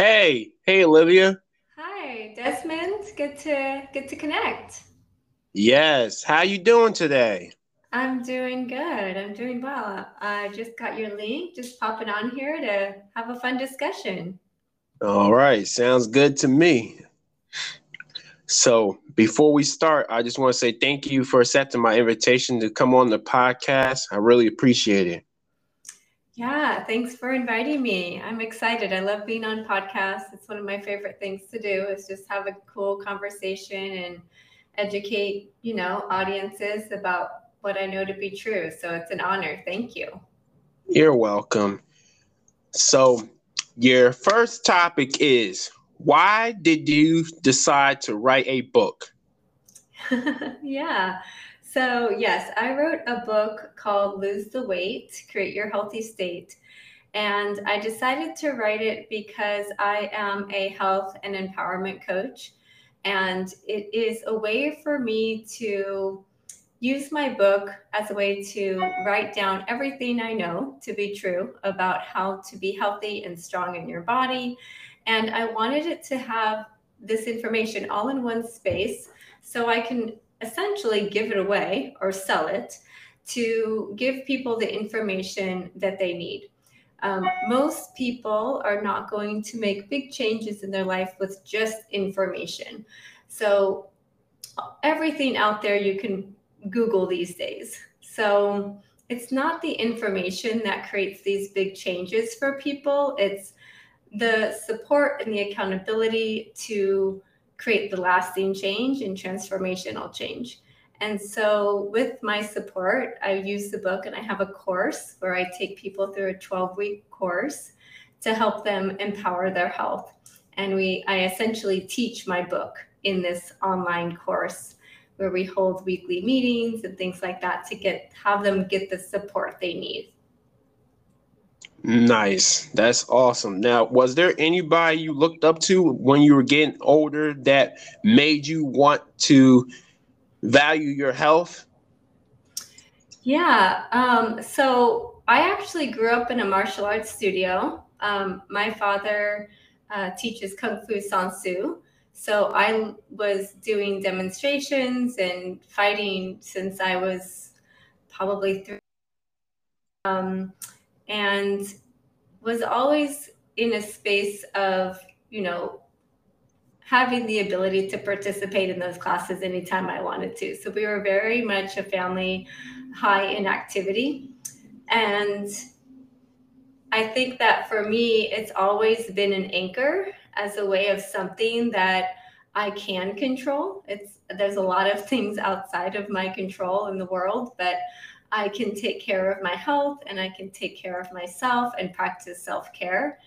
Hey, hey, Oliveyah. Hi, Desmond. Good to good to connect. Yes. How you doing today? I'm doing good. I'm doing well. I just got your link. Just popping on here to have a fun discussion. All right. Sounds good to me. So before we start, I just want to say thank you for accepting my invitation to come on the podcast. I really appreciate it. Yeah, thanks for inviting me. I'm excited. I love being on podcasts. It's one of my favorite things to do is just have a cool conversation and educate, you know, audiences about what I know to be true. So it's an honor. Thank you. You're welcome. So, your first topic is why did you decide to write a book? yeah. So, yes, I wrote a book called Lose the Weight Create Your Healthy State. And I decided to write it because I am a health and empowerment coach. And it is a way for me to use my book as a way to write down everything I know to be true about how to be healthy and strong in your body. And I wanted it to have this information all in one space so I can essentially give it away or sell it to give people the information that they need. Um, most people are not going to make big changes in their life with just information. So, everything out there you can Google these days. So, it's not the information that creates these big changes for people, it's the support and the accountability to create the lasting change and transformational change. And so, with my support, I use the book and I have a course where I take people through a 12 week course to help them empower their health. And we, I essentially teach my book in this online course where we hold weekly meetings and things like that to get have them get the support they need. Nice. That's awesome. Now, was there anybody you looked up to when you were getting older that made you want to value your health? Yeah. Um, so I actually grew up in a martial arts studio. Um, my father uh, teaches Kung Fu San Soo. So I was doing demonstrations and fighting since I was probably three. Um, and was always in a space of, you know, having the ability to participate in those classes anytime I wanted to. So we were very much a family high in activity. And I think that for me, it's always been an anchor as a way of something that I can control. It's there's a lot of things outside of my control in the world, but I can take care of my health and I can take care of myself and practice self-care.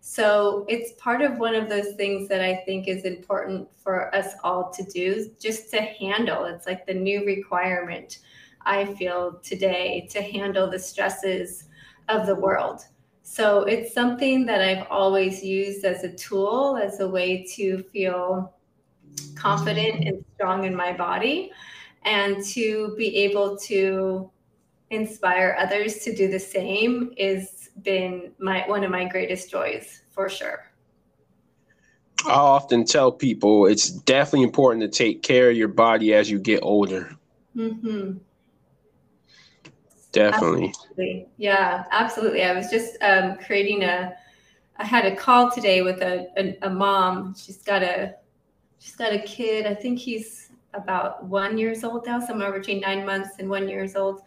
So it's part of one of those things that I think is important for us all to do, just to handle. It's like the new requirement I feel today to handle the stresses of the world. So it's something that I've always used as a tool, as a way to feel confident and strong in my body and to be able to inspire others to do the same is been my one of my greatest joys for sure. I often tell people it's definitely important to take care of your body as you get older. Mm-hmm. Definitely. Absolutely. Yeah, absolutely. I was just um, creating a. I had a call today with a, a, a mom. She's got a she's got a kid. I think he's about one years old now, somewhere between nine months and one years old.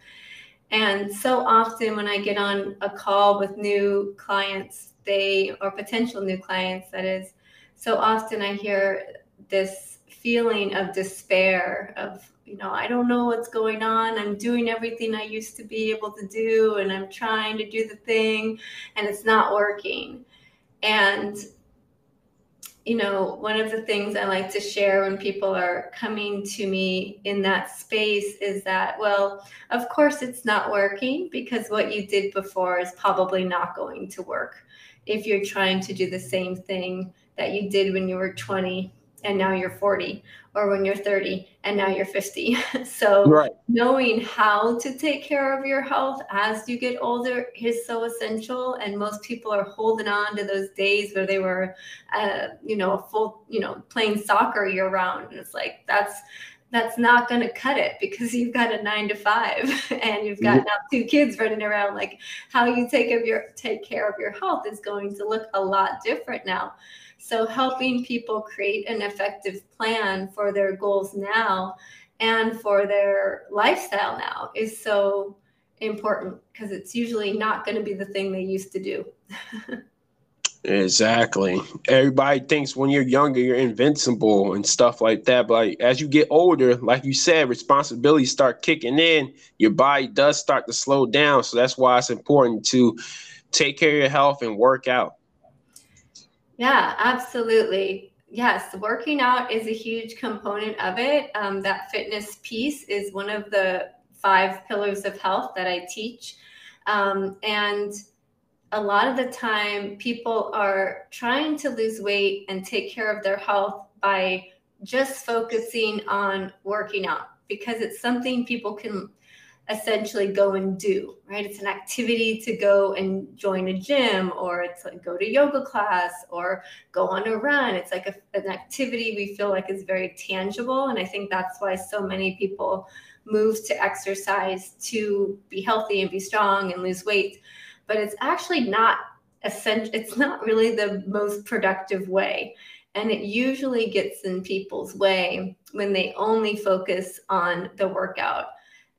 And so often when I get on a call with new clients, they, or potential new clients, that is, so often I hear this feeling of despair of, you know, I don't know what's going on. I'm doing everything I used to be able to do, and I'm trying to do the thing, and it's not working. And you know, one of the things I like to share when people are coming to me in that space is that, well, of course it's not working because what you did before is probably not going to work if you're trying to do the same thing that you did when you were 20 and now you're 40 or when you're 30 and now you're 50 so right. knowing how to take care of your health as you get older is so essential and most people are holding on to those days where they were uh, you know full you know playing soccer year round and it's like that's that's not going to cut it because you've got a nine to five and you've got now two kids running around like how you take of your take care of your health is going to look a lot different now so helping people create an effective plan for their goals now and for their lifestyle now is so important because it's usually not going to be the thing they used to do Exactly. Everybody thinks when you're younger you're invincible and stuff like that. But like, as you get older, like you said, responsibilities start kicking in. Your body does start to slow down. So that's why it's important to take care of your health and work out. Yeah, absolutely. Yes, working out is a huge component of it. Um, that fitness piece is one of the five pillars of health that I teach. Um, and a lot of the time people are trying to lose weight and take care of their health by just focusing on working out because it's something people can essentially go and do, right? It's an activity to go and join a gym or it's like go to yoga class or go on a run. It's like a, an activity we feel like is very tangible. And I think that's why so many people move to exercise to be healthy and be strong and lose weight but it's actually not essential. It's not really the most productive way. And it usually gets in people's way when they only focus on the workout.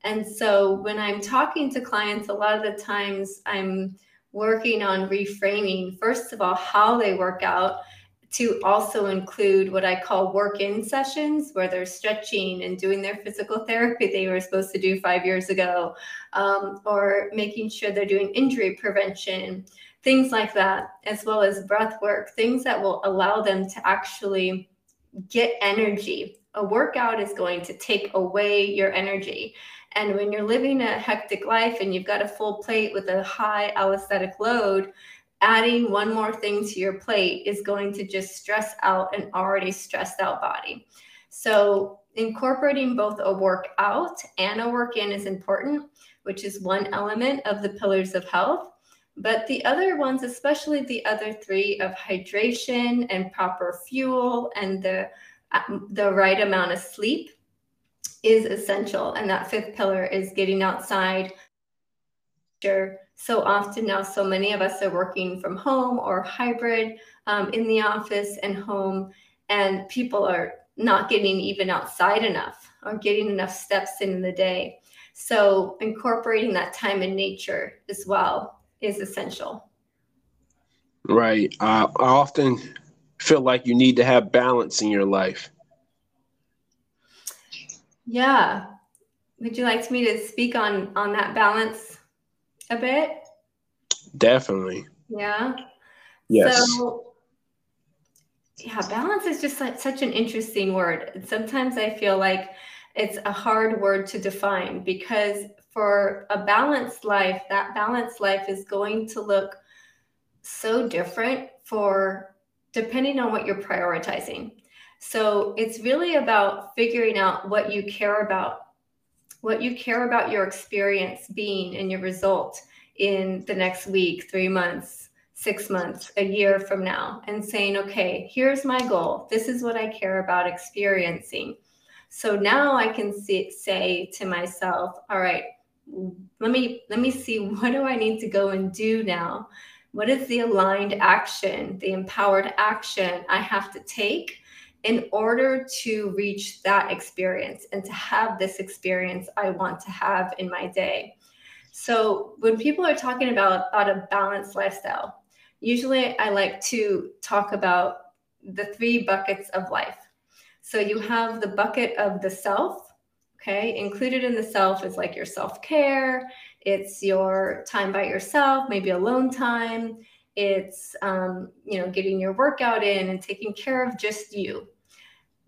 And so when I'm talking to clients, a lot of the times I'm working on reframing, first of all, how they work out to also include what I call work in sessions where they're stretching and doing their physical therapy they were supposed to do five years ago, um, or making sure they're doing injury prevention, things like that, as well as breath work, things that will allow them to actually get energy. A workout is going to take away your energy. And when you're living a hectic life and you've got a full plate with a high allostatic load, adding one more thing to your plate is going to just stress out an already stressed out body. So, incorporating both a workout and a work in is important, which is one element of the pillars of health. But the other ones, especially the other three of hydration and proper fuel and the, um, the right amount of sleep, is essential. And that fifth pillar is getting outside. Sure so often now, so many of us are working from home or hybrid um, in the office and home, and people are not getting even outside enough or getting enough steps in the day. So, incorporating that time in nature as well is essential. Right. Uh, I often feel like you need to have balance in your life. Yeah. Would you like me to speak on on that balance a bit? Definitely. Yeah. Yes. So, yeah, balance is just like such an interesting word. Sometimes I feel like it's a hard word to define because for a balanced life, that balanced life is going to look so different for depending on what you're prioritizing. So it's really about figuring out what you care about what you care about your experience being and your result in the next week, three months, six months, a year from now, and saying, okay, here's my goal. This is what I care about experiencing. So now I can see, say to myself, all right, let me let me see what do I need to go and do now? What is the aligned action, the empowered action I have to take in order to reach that experience and to have this experience I want to have in my day. So, when people are talking about, about a balanced lifestyle, usually I like to talk about the three buckets of life. So, you have the bucket of the self, okay? Included in the self is like your self care, it's your time by yourself, maybe alone time. It's um, you know getting your workout in and taking care of just you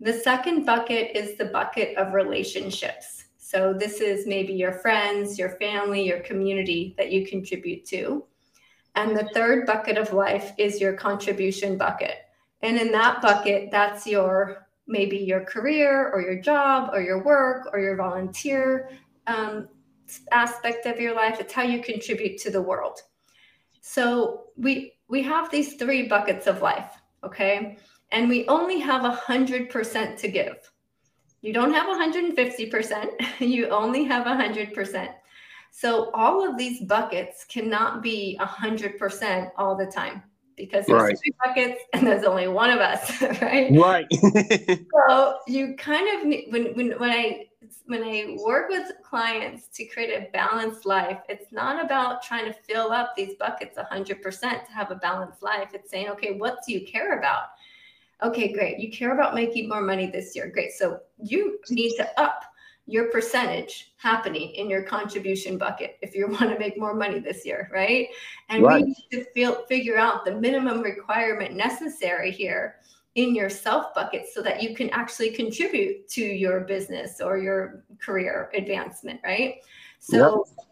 the second bucket is the bucket of relationships. So, this is maybe your friends, your family, your community that you contribute to. And the third bucket of life is your contribution bucket. And in that bucket, that's your maybe your career or your job or your work or your volunteer um, aspect of your life. It's how you contribute to the world. So we we have these three buckets of life, okay? And we only have a hundred percent to give. You don't have 150%, you only have 100%. So all of these buckets cannot be 100% all the time because there's right. three buckets and there's only one of us, right? Right. so you kind of when when when I when I work with clients to create a balanced life, it's not about trying to fill up these buckets 100% to have a balanced life. It's saying, okay, what do you care about? Okay, great. You care about making more money this year. Great. So you need to up your percentage happening in your contribution bucket if you want to make more money this year, right? And right. we need to feel, figure out the minimum requirement necessary here in your self bucket so that you can actually contribute to your business or your career advancement, right? So yep.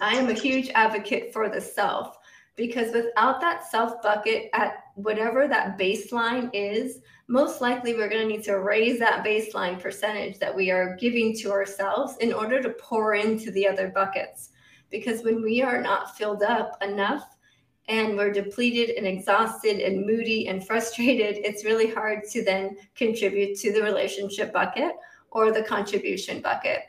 I am a huge advocate for the self because without that self bucket at whatever that baseline is, most likely we're going to need to raise that baseline percentage that we are giving to ourselves in order to pour into the other buckets. Because when we are not filled up enough and we're depleted and exhausted and moody and frustrated, it's really hard to then contribute to the relationship bucket or the contribution bucket.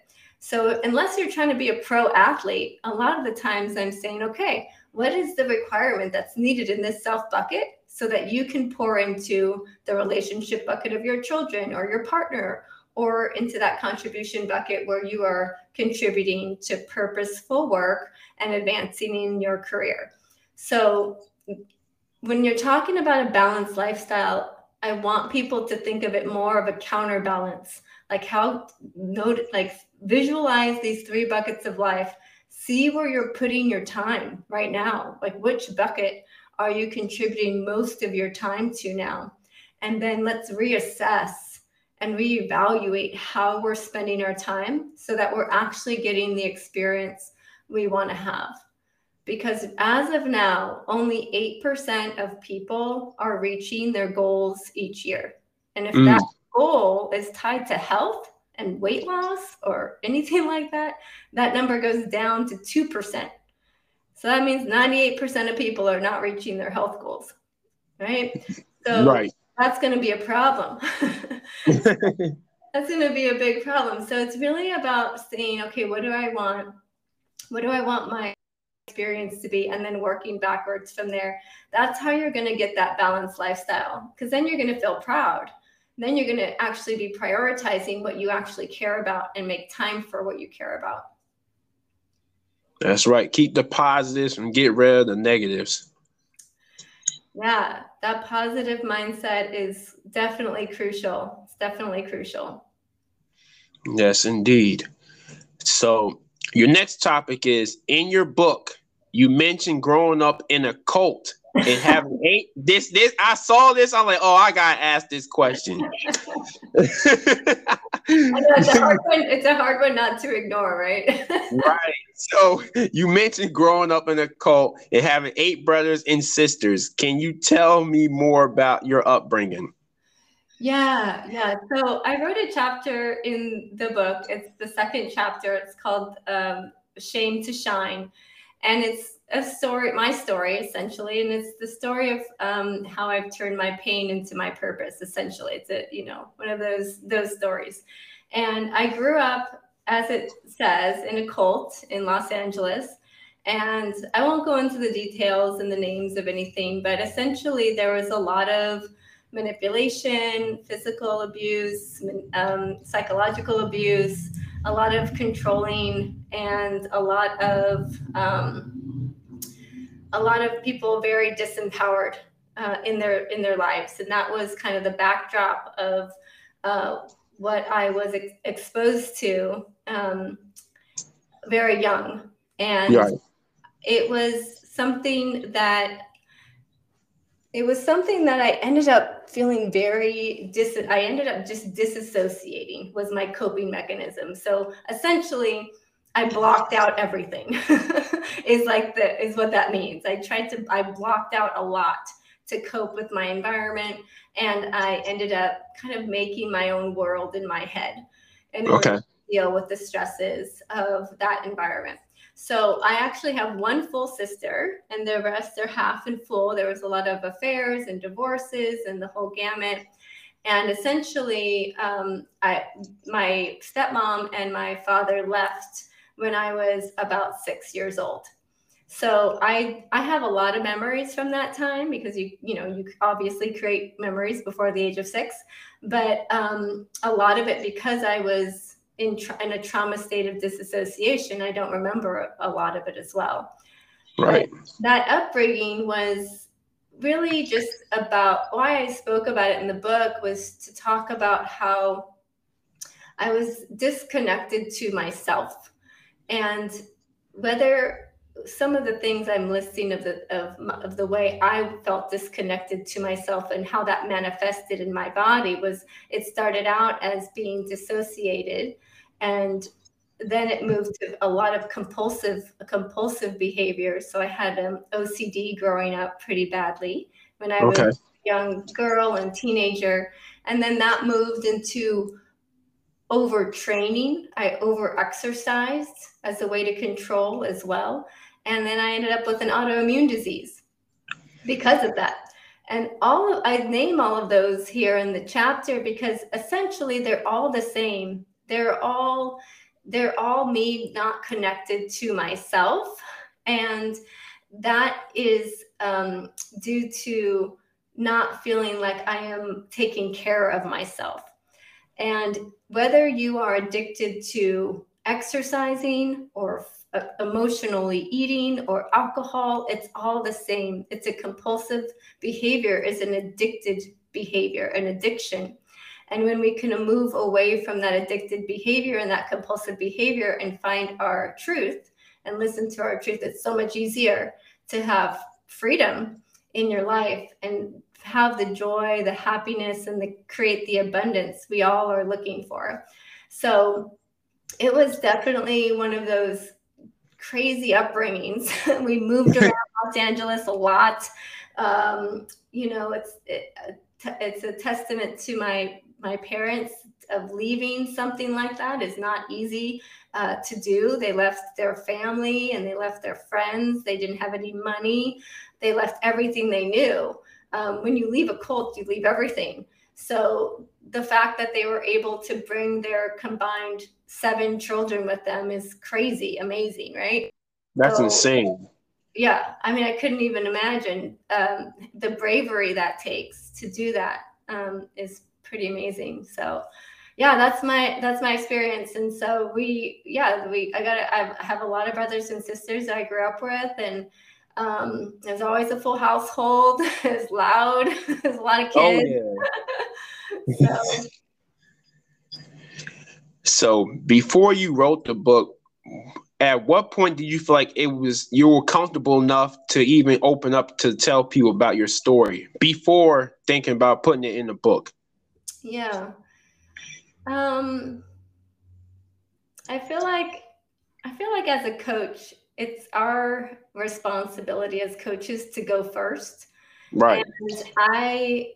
So, unless you're trying to be a pro athlete, a lot of the times I'm saying, okay, what is the requirement that's needed in this self bucket so that you can pour into the relationship bucket of your children or your partner or into that contribution bucket where you are contributing to purposeful work and advancing in your career. So when you're talking about a balanced lifestyle, I want people to think of it more of a counterbalance, like how note like visualize these three buckets of life see where you're putting your time right now. Like, which bucket are you contributing most of your time to now? And then let's reassess and reevaluate how we're spending our time so that we're actually getting the experience we want to have. Because as of now, only 8% of people are reaching their goals each year. And if mm. that goal is tied to health, and weight loss or anything like that, that number goes down to 2%. So that means 98% of people are not reaching their health goals, right? So right. that's going to be a problem. that's going to be a big problem. So it's really about saying, okay, what do I want? What do I want my experience to be? And then working backwards from there. That's how you're going to get that balanced lifestyle because then you're going to feel proud then you're going to actually be prioritizing what you actually care about and make time for what you care about. That's right. Keep the positives and get rid of the negatives. Yeah, that positive mindset is definitely crucial. It's definitely crucial. Yes, indeed. So, your next topic is in your book, you mentioned growing up in a cult and having eight this this I saw this I'm like oh I gotta ask this question. it's, a hard one, it's a hard one not to ignore, right? right. So you mentioned growing up in a cult and having eight brothers and sisters. Can you tell me more about your upbringing? Yeah, yeah. So I wrote a chapter in the book. It's the second chapter. It's called um, "Shame to Shine," and it's a story, my story essentially, and it's the story of um, how I've turned my pain into my purpose. Essentially, it's a you know one of those those stories. And I grew up, as it says, in a cult in Los Angeles. And I won't go into the details and the names of anything, but essentially there was a lot of manipulation, physical abuse, um, psychological abuse, a lot of controlling, and a lot of um, a lot of people very disempowered uh, in their in their lives, and that was kind of the backdrop of uh, what I was ex- exposed to um, very young, and yeah. it was something that it was something that I ended up feeling very dis. I ended up just disassociating was my coping mechanism. So essentially I blocked out everything is like the is what that means. I tried to I blocked out a lot to cope with my environment. And I ended up kind of making my own world in my head and order to deal with the stresses of that environment. So I actually have one full sister, and the rest are half and full. There was a lot of affairs and divorces and the whole gamut. And essentially, um, I, my stepmom and my father left when I was about six years old. So I I have a lot of memories from that time because you you know you obviously create memories before the age of six, but um, a lot of it because I was in tra- in a trauma state of disassociation, I don't remember a lot of it as well. Right. But that upbringing was really just about why I spoke about it in the book was to talk about how I was disconnected to myself and whether some of the things I'm listing of the of, of the way I felt disconnected to myself and how that manifested in my body was it started out as being dissociated and then it moved to a lot of compulsive compulsive behavior. So I had um, OCD growing up pretty badly when I okay. was a young girl and teenager, and then that moved into overtraining. I over exercised as a way to control as well, and then I ended up with an autoimmune disease because of that. And all of, I name all of those here in the chapter because essentially they're all the same. They're all they're all me not connected to myself. And that is um, due to not feeling like I am taking care of myself. And whether you are addicted to exercising or uh, emotionally eating or alcohol, it's all the same. It's a compulsive behavior, is an addicted behavior, an addiction. And when we can move away from that addicted behavior and that compulsive behavior and find our truth and listen to our truth, it's so much easier to have freedom in your life and have the joy, the happiness, and the create the abundance we all are looking for. So it was definitely one of those crazy upbringings. we moved around Los Angeles a lot. Um, you know, it's it, it's a testament to my my parents of leaving something like that is not easy uh, to do. They left their family and they left their friends. They didn't have any money. They left everything they knew. Um, when you leave a cult, you leave everything. So the fact that they were able to bring their combined seven children with them is crazy, amazing, right? That's so, insane. Yeah, I mean, I couldn't even imagine um, the bravery that takes to do that. Um, is pretty amazing. So yeah, that's my that's my experience. And so we yeah, we I got I have a lot of brothers and sisters I grew up with and um, there's always a full household. it's loud. there's a lot of oh, kids. Oh, yeah. so. so before you wrote the book, at what point did you feel like it was you were comfortable enough to even open up to tell people about your story before thinking about putting it in the book? Yeah. Um I feel like I feel like as a coach, it's our responsibility as coaches to go first. Right. And I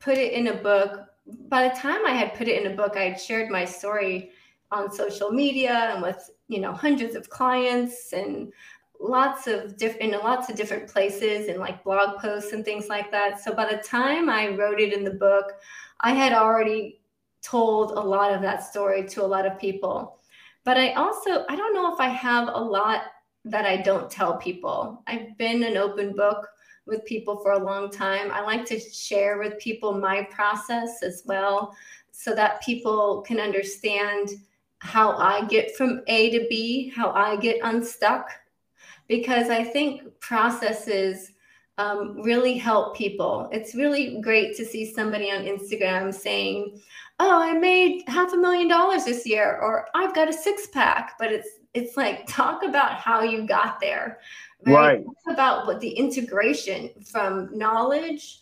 put it in a book. By the time I had put it in a book, I had shared my story on social media and with, you know, hundreds of clients and lots of different in lots of different places and like blog posts and things like that. So by the time I wrote it in the book, I had already told a lot of that story to a lot of people. But I also, I don't know if I have a lot that I don't tell people. I've been an open book with people for a long time. I like to share with people my process as well so that people can understand how I get from A to B, how I get unstuck. Because I think processes um, really help people. It's really great to see somebody on Instagram saying, "Oh, I made half a million dollars this year," or "I've got a six pack." But it's it's like talk about how you got there, right? right. Talk about what the integration from knowledge,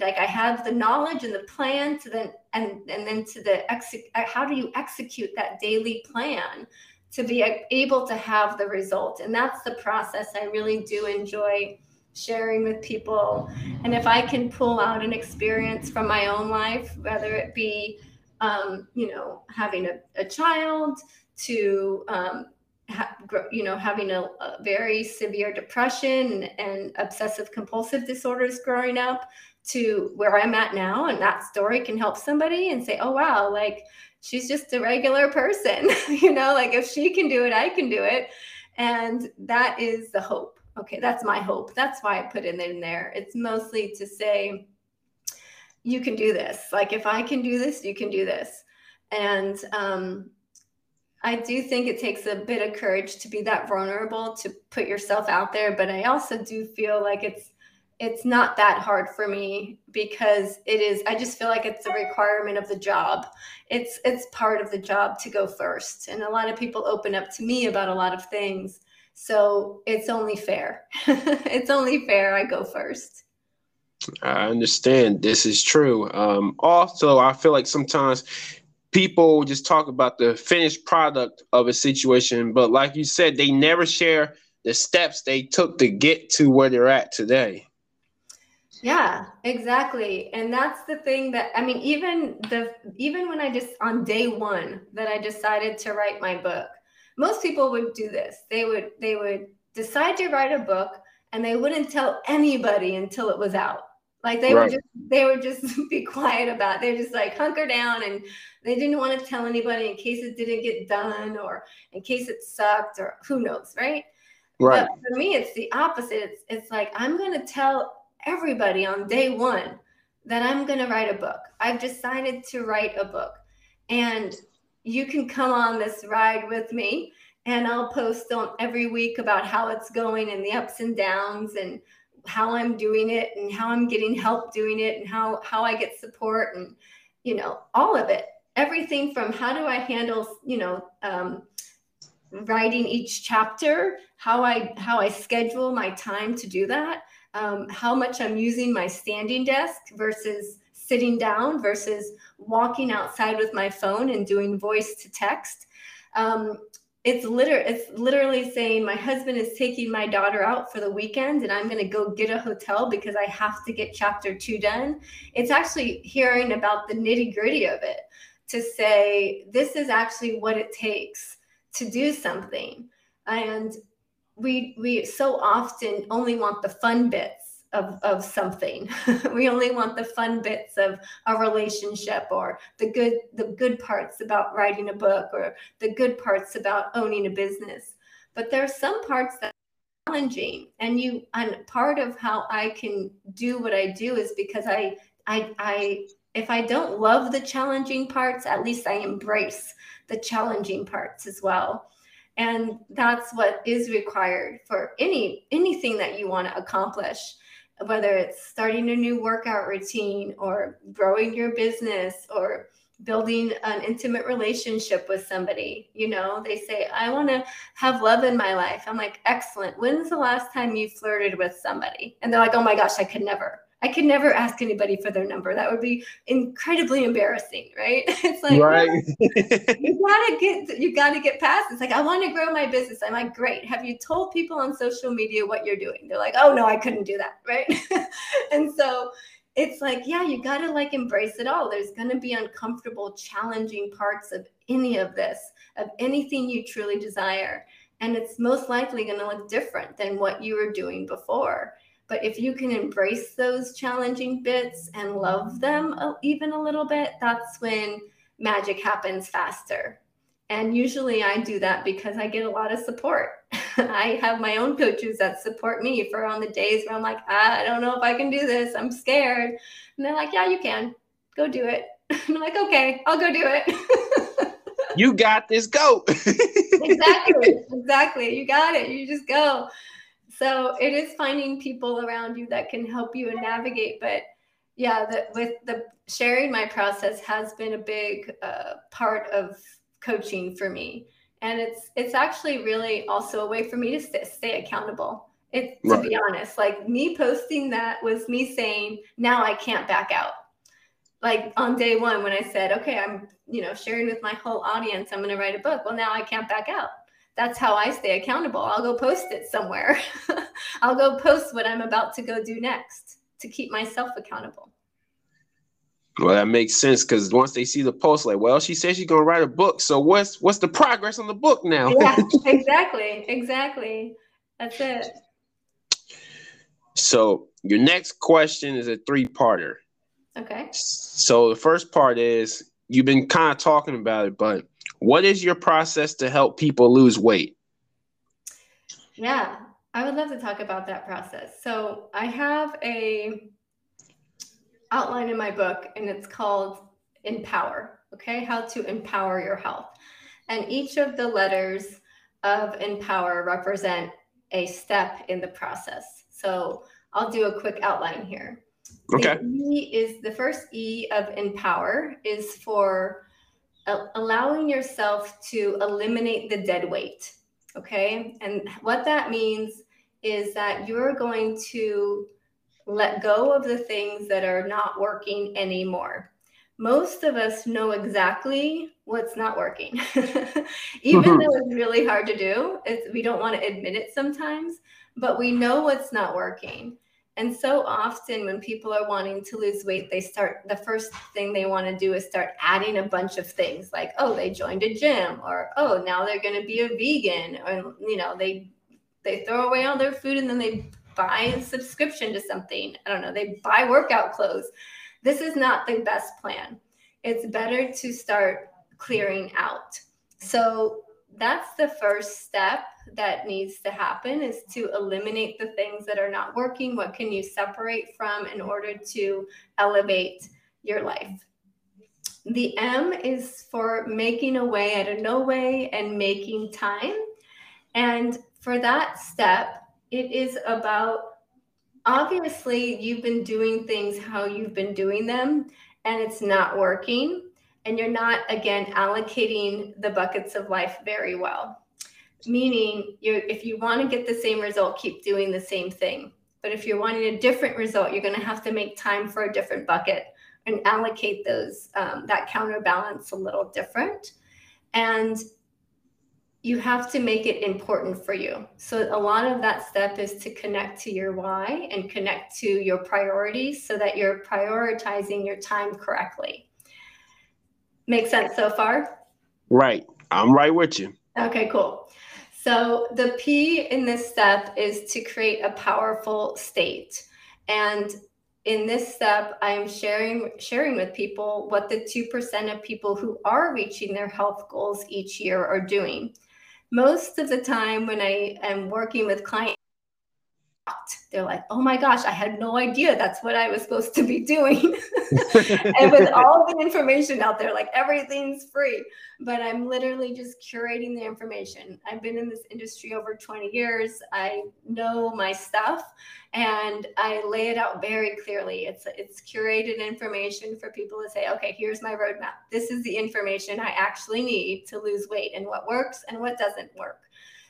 like I have the knowledge and the plan, to then and and then to the exec- how do you execute that daily plan to be able to have the result, and that's the process I really do enjoy sharing with people. And if I can pull out an experience from my own life, whether it be, um, you know, having a, a child to, um, you know, having a, a, very severe depression and obsessive compulsive disorders growing up to where I'm at now, and that story can help somebody and say, oh, wow, like she's just a regular person, you know, like if she can do it, I can do it. And that is the hope okay, that's my hope. That's why I put it in there. It's mostly to say, you can do this. Like, if I can do this, you can do this. And um, I do think it takes a bit of courage to be that vulnerable, to put yourself out there. But I also do feel like it's it's not that hard for me because it is i just feel like it's a requirement of the job it's it's part of the job to go first and a lot of people open up to me about a lot of things so it's only fair. it's only fair I go first. I understand. This is true. Um, also, I feel like sometimes people just talk about the finished product of a situation, but like you said, they never share the steps they took to get to where they're at today. Yeah, exactly. And that's the thing that I mean even the even when I just on day 1 that I decided to write my book, most people would do this. They would they would decide to write a book and they wouldn't tell anybody until it was out. Like they right. would just they would just be quiet about. It. They're just like hunker down and they didn't want to tell anybody in case it didn't get done or in case it sucked or who knows, right? Right. But for me, it's the opposite. It's it's like I'm gonna tell everybody on day one that I'm gonna write a book. I've decided to write a book. And you can come on this ride with me and I'll post on every week about how it's going and the ups and downs and how I'm doing it and how I'm getting help doing it and how how I get support and you know all of it everything from how do I handle you know um, writing each chapter how I how I schedule my time to do that um, how much I'm using my standing desk versus sitting down versus walking outside with my phone and doing voice to text. Um, it's liter- it's literally saying my husband is taking my daughter out for the weekend and I'm going to go get a hotel because I have to get chapter 2 done. It's actually hearing about the nitty-gritty of it to say this is actually what it takes to do something. And we we so often only want the fun bits of, of something. we only want the fun bits of a relationship or the good the good parts about writing a book or the good parts about owning a business. But there are some parts that are challenging and you and part of how I can do what I do is because I I I if I don't love the challenging parts, at least I embrace the challenging parts as well and that's what is required for any anything that you want to accomplish whether it's starting a new workout routine or growing your business or building an intimate relationship with somebody. You know, they say, I want to have love in my life. I'm like, excellent. When's the last time you flirted with somebody? And they're like, oh my gosh, I could never. I could never ask anybody for their number. That would be incredibly embarrassing, right? It's like right. you gotta get you gotta get past. It's like I want to grow my business. I'm like, great. Have you told people on social media what you're doing? They're like, oh no, I couldn't do that, right? and so it's like, yeah, you gotta like embrace it all. There's gonna be uncomfortable, challenging parts of any of this, of anything you truly desire. And it's most likely gonna look different than what you were doing before. But if you can embrace those challenging bits and love them even a little bit, that's when magic happens faster. And usually I do that because I get a lot of support. I have my own coaches that support me for on the days where I'm like, ah, I don't know if I can do this. I'm scared. And they're like, yeah, you can. Go do it. And I'm like, okay, I'll go do it. you got this. Go. exactly. Exactly. You got it. You just go so it is finding people around you that can help you and navigate but yeah the, with the sharing my process has been a big uh, part of coaching for me. And it's it's actually really also a way for me to stay, stay accountable. It to right. be honest like me posting that was me saying now i can't back out. Like on day one when i said okay i'm you know sharing with my whole audience i'm going to write a book. Well now i can't back out that's how I stay accountable. I'll go post it somewhere. I'll go post what I'm about to go do next to keep myself accountable. Well, that makes sense because once they see the post, like, well, she says she's gonna write a book. So what's what's the progress on the book now? yeah, exactly, exactly. That's it. So your next question is a three-parter. Okay. So the first part is you've been kind of talking about it, but what is your process to help people lose weight? Yeah, I would love to talk about that process. So I have a outline in my book and it's called Empower, okay? How to empower your health. And each of the letters of Empower represent a step in the process. So I'll do a quick outline here. Okay. The E is the first E of Empower is for allowing yourself to eliminate the dead weight. Okay. And what that means is that you're going to let go of the things that are not working anymore. Most of us know exactly what's not working, even mm-hmm. though it's really hard to do. It's, we don't want to admit it sometimes, but we know what's not working. And so often when people are wanting to lose weight, they start the first thing they want to do is start adding a bunch of things like, oh, they joined a gym or oh, now they're going to be a vegan or you know, they they throw away all their food and then they buy a subscription to something. I don't know, they buy workout clothes. This is not the best plan. It's better to start clearing out. So that's the first step that needs to happen is to eliminate the things that are not working. What can you separate from in order to elevate your life? The m is for making a way out of no way and making time. And for that step it is about obviously you've been doing things how you've been doing them and it's not working and you're not again allocating the buckets of life very well. Meaning you if you want to get the same result keep doing the same thing. But if you're wanting a different result you're going to have to make time for a different bucket and allocate those um, that counterbalance a little different. And you have to make it important for you. So a lot of that step is to connect to your why and connect to your priorities so that you're prioritizing your time correctly Make sense so far? Right. I'm right with you. Okay, cool. So the P in this step is to create a powerful state. And in this step, I'm sharing sharing with people what the 2% of people who are reaching their health goals each year are doing. Most of the time when I am working with clients they're like, oh my gosh, I had no idea that's what I was supposed to be doing. and with all the information out there, like everything's free, but I'm literally just curating the information. I've been in this industry over 20 years. I know my stuff and I lay it out very clearly. It's it's curated information for people to say, okay, here's my roadmap. This is the information I actually need to lose weight and what works and what doesn't work.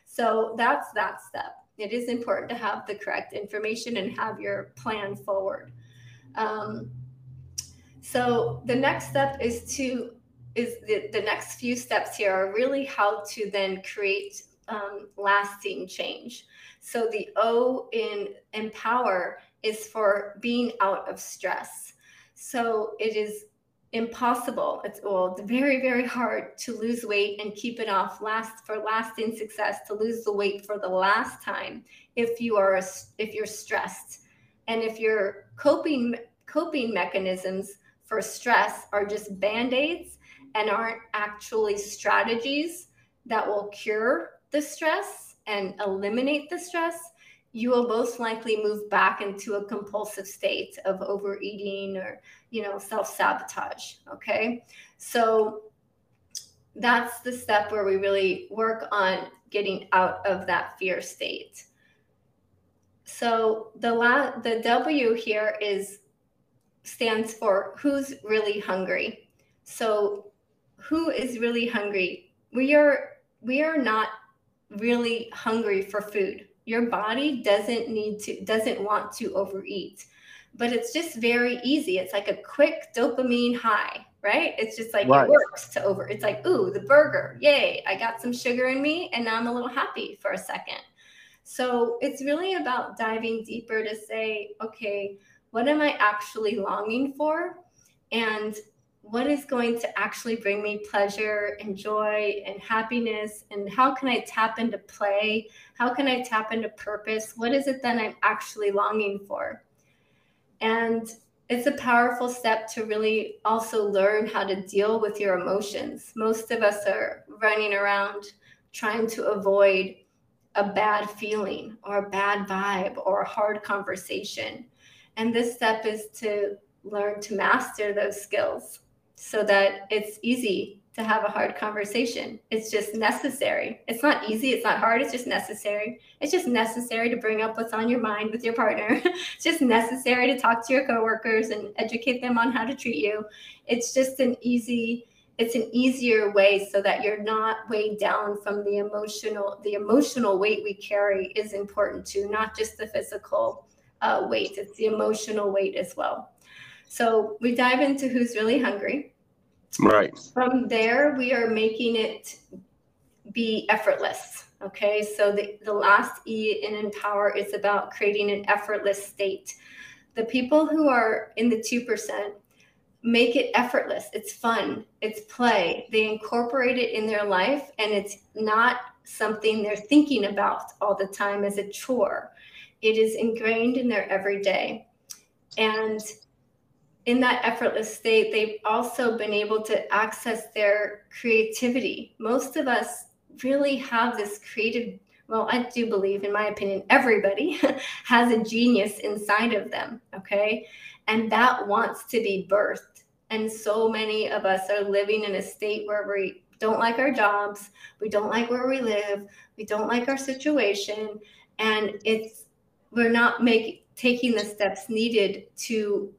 So that's that step it is important to have the correct information and have your plan forward. Um, so the next step is to is the, the next few steps here are really how to then create um, lasting change. So the O in empower is for being out of stress. So it is impossible. It's well, it's very, very hard to lose weight and keep it off last for lasting success, to lose the weight for the last time if you are if you're stressed. And if your coping coping mechanisms for stress are just band-aids and aren't actually strategies that will cure the stress and eliminate the stress, you will most likely move back into a compulsive state of overeating or you know self-sabotage okay? So that's the step where we really work on getting out of that fear state. So the la- the w here is stands for who's really hungry. So who is really hungry? We are we are not really hungry for food your body doesn't need to doesn't want to overeat but it's just very easy it's like a quick dopamine high right? It's just like right. it works to over. It's like, ooh, the burger, yay! I got some sugar in me, and now I'm a little happy for a second. So it's really about diving deeper to say, okay, what am I actually longing for? And what is going to actually bring me pleasure and joy and happiness? And how can I tap into play? How can I tap into purpose? What is it that I'm actually longing for? And it's a powerful step to really also learn how to deal with your emotions. Most of us are running around trying to avoid a bad feeling or a bad vibe or a hard conversation. And this step is to learn to master those skills so that it's easy to have a hard conversation. It's just necessary. It's not easy, it's not hard, it's just necessary. It's just necessary to bring up what's on your mind with your partner. it's just necessary to talk to your coworkers and educate them on how to treat you. It's just an easy it's an easier way so that you're not weighed down from the emotional the emotional weight we carry is important too not just the physical uh, weight it's the emotional weight as well so we dive into who's really hungry right from there we are making it be effortless okay so the, the last e in empower is about creating an effortless state the people who are in the 2% make it effortless. It's fun, it's play. They incorporate it in their life, and it's not something they're thinking about all the time as a chore. It is ingrained in their everyday. And in that effortless state, they've also been able to access their creativity. Most of us really have this creative well, I do believe, in my opinion, everybody has a genius inside of them. Okay. And that wants to be birthed. And so many of us are living in a state where we don't like our jobs, we don't like where we live, we don't like our situation, and it's we're not making taking the steps needed to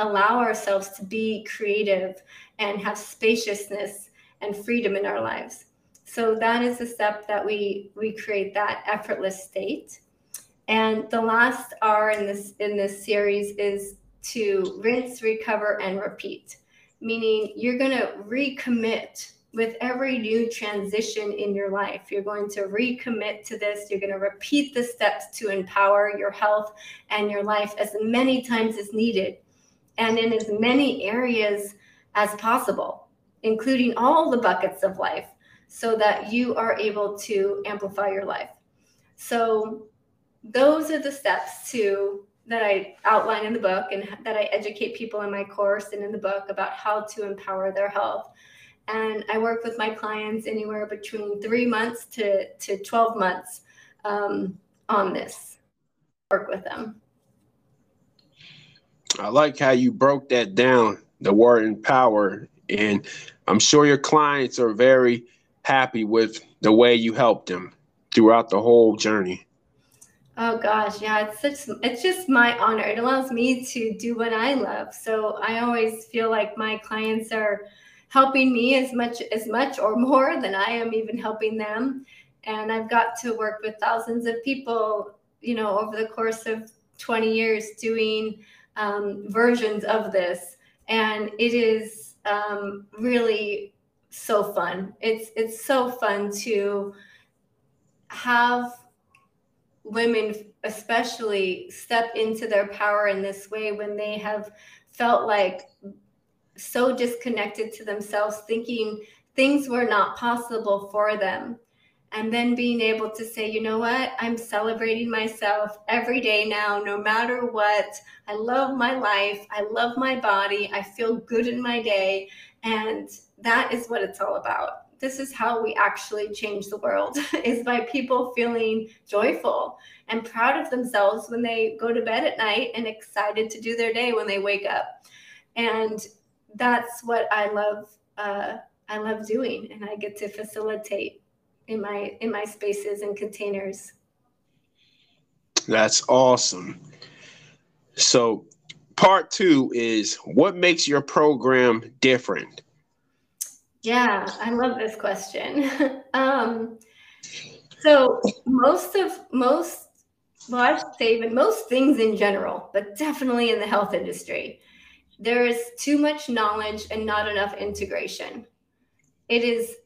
allow ourselves to be creative and have spaciousness and freedom in our lives. So that is the step that we we create that effortless state. And the last R in this in this series is to rinse, recover, and repeat, meaning you're going to recommit with every new transition in your life. You're going to recommit to this. You're going to repeat the steps to empower your health and your life as many times as needed and in as many areas as possible, including all the buckets of life, so that you are able to amplify your life. So, those are the steps to that I outline in the book and that I educate people in my course and in the book about how to empower their health. And I work with my clients anywhere between three months to, to 12 months um, on this, work with them. I like how you broke that down, the word empower. And I'm sure your clients are very happy with the way you help them throughout the whole journey. Oh gosh, yeah, it's such it's just my honor. It allows me to do what I love. So I always feel like my clients are helping me as much as much or more than I am even helping them. And I've got to work with thousands of people, you know, over the course of 20 years doing um, versions of this. And it is um, really so fun. It's it's so fun to have women especially step into their power in this way when they have felt like so disconnected to themselves thinking things were not possible for them and then being able to say you know what? I'm celebrating myself every day now no matter what. I love my life. I love my body. I feel good in my day. And that is what it's all about. This is how we actually change the world is by people feeling joyful and proud of themselves when they go to bed at night and excited to do their day when they wake up. And that's what i love uh, i love doing and i get to facilitate in my in my spaces and containers that's awesome so part two is what makes your program different yeah, I love this question. um, so most of most, well, I should say even most things in general, but definitely in the health industry, there is too much knowledge and not enough integration. It is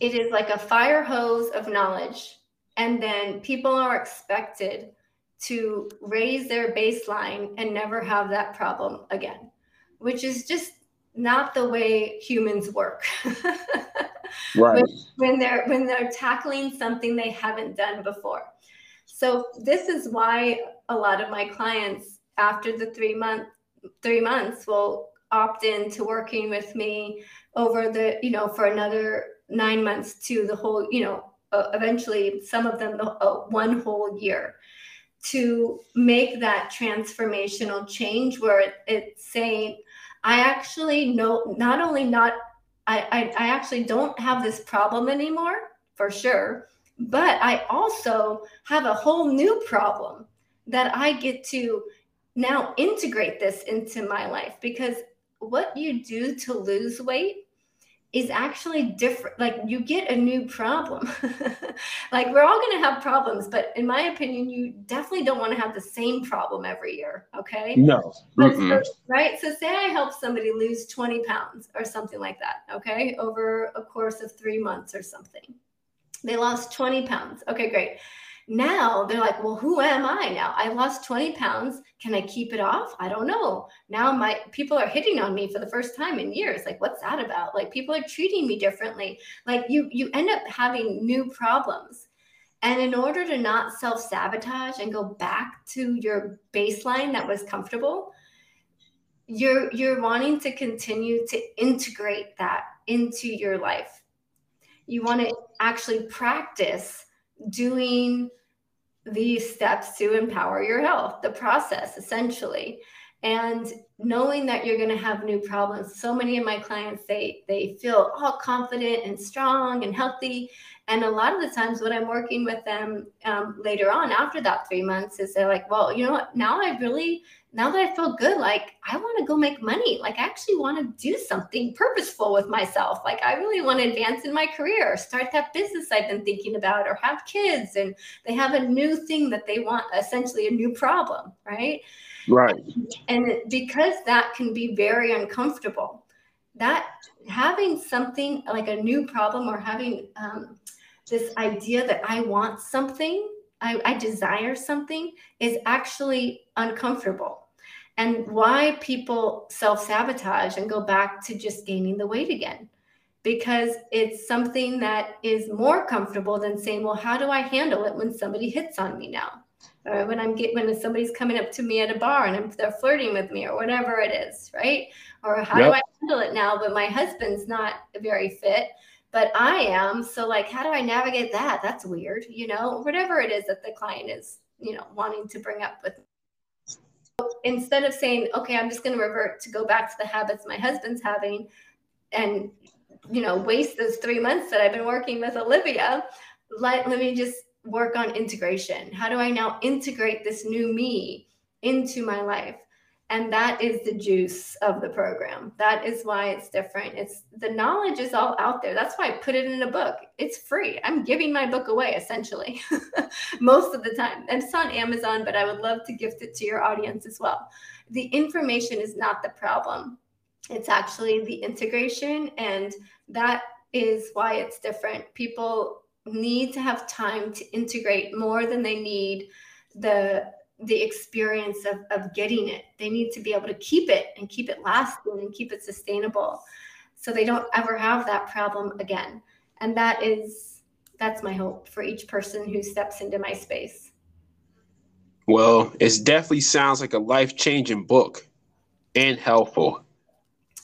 it is like a fire hose of knowledge and then people are expected to raise their baseline and never have that problem again, which is just not the way humans work. right. When, when they're when they're tackling something they haven't done before. So this is why a lot of my clients after the 3 month 3 months will opt in to working with me over the you know for another 9 months to the whole you know uh, eventually some of them the, uh, one whole year to make that transformational change where it, it's saying i actually know not only not I, I i actually don't have this problem anymore for sure but i also have a whole new problem that i get to now integrate this into my life because what you do to lose weight is actually different. Like you get a new problem. like we're all going to have problems, but in my opinion, you definitely don't want to have the same problem every year. Okay. No. So, right. So say I help somebody lose 20 pounds or something like that. Okay. Over a course of three months or something. They lost 20 pounds. Okay, great. Now they're like, well, who am I now? I lost 20 pounds. Can I keep it off? I don't know. Now my people are hitting on me for the first time in years. Like, what's that about? Like people are treating me differently. Like you you end up having new problems. And in order to not self-sabotage and go back to your baseline that was comfortable, you're you're wanting to continue to integrate that into your life. You want to actually practice doing these steps to empower your health, the process essentially. And knowing that you're going to have new problems. So many of my clients they they feel all confident and strong and healthy. And a lot of the times when I'm working with them um, later on after that three months is they're like, well, you know what? Now I really now that I feel good, like I want to go make money. Like I actually want to do something purposeful with myself. Like I really want to advance in my career, start that business I've been thinking about, or have kids. And they have a new thing that they want, essentially a new problem, right? Right. And because that can be very uncomfortable, that having something like a new problem or having um, this idea that I want something I, I, desire something is actually uncomfortable and why people self sabotage and go back to just gaining the weight again. Because it's something that is more comfortable than saying, well, how do I handle it when somebody hits on me now? Or when I'm get when somebody's coming up to me at a bar and I'm, they're flirting with me or whatever it is, right? Or how yep. do I handle it now? But my husband's not very fit, but I am. So like, how do I navigate that? That's weird, you know, whatever it is that the client is, you know, wanting to bring up with instead of saying, okay, I'm just going to revert to go back to the habits my husband's having and, you know, waste those three months that I've been working with Oliveyah, let, let me just work on integration. How do I now integrate this new me into my life? And that is the juice of the program. That is why it's different. It's the knowledge is all out there. That's why i put it in a book. It's free. I'm giving my book away essentially most of the time. And it's on amazon but i would love to gift it to your audience as well. The information is not the problem. It's actually the integration and that is why it's different. People need to have time to integrate more than they need the the experience of, of getting it. They need to be able to keep it and keep it lasting and keep it sustainable so they don't ever have that problem again. And that is that's my hope for each person who steps into my space. Well, it definitely sounds like a life-changing book and helpful.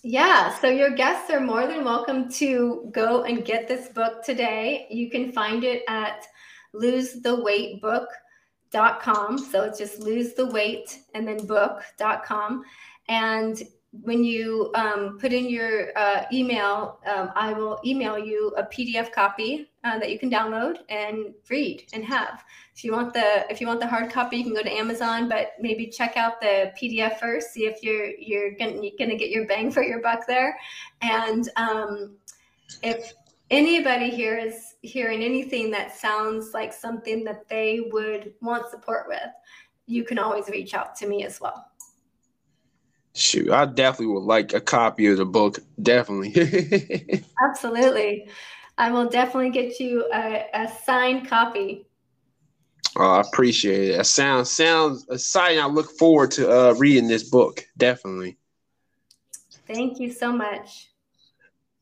Yeah, so your guests are more than welcome to go and get this book today. You can find it at Lose the Weight Book dot com. So it's just lose the weight and then book dot com. And when you um, put in your uh, email, um, I will email you a PDF copy uh, that you can download and read and have. If you want the if you want the hard copy, you can go to Amazon, but maybe check out the PDF first. See if you're you're gonna, you're gonna get your bang for your buck there. And um, if anybody here is hearing anything that sounds like something that they would want support with, you can always reach out to me as well. Shoot, I definitely would like a copy of the book. Definitely. Absolutely. I will definitely get you a, a signed copy. Oh, I appreciate it. It sounds sounds exciting. I look forward to uh, reading this book. Definitely. Thank you so much.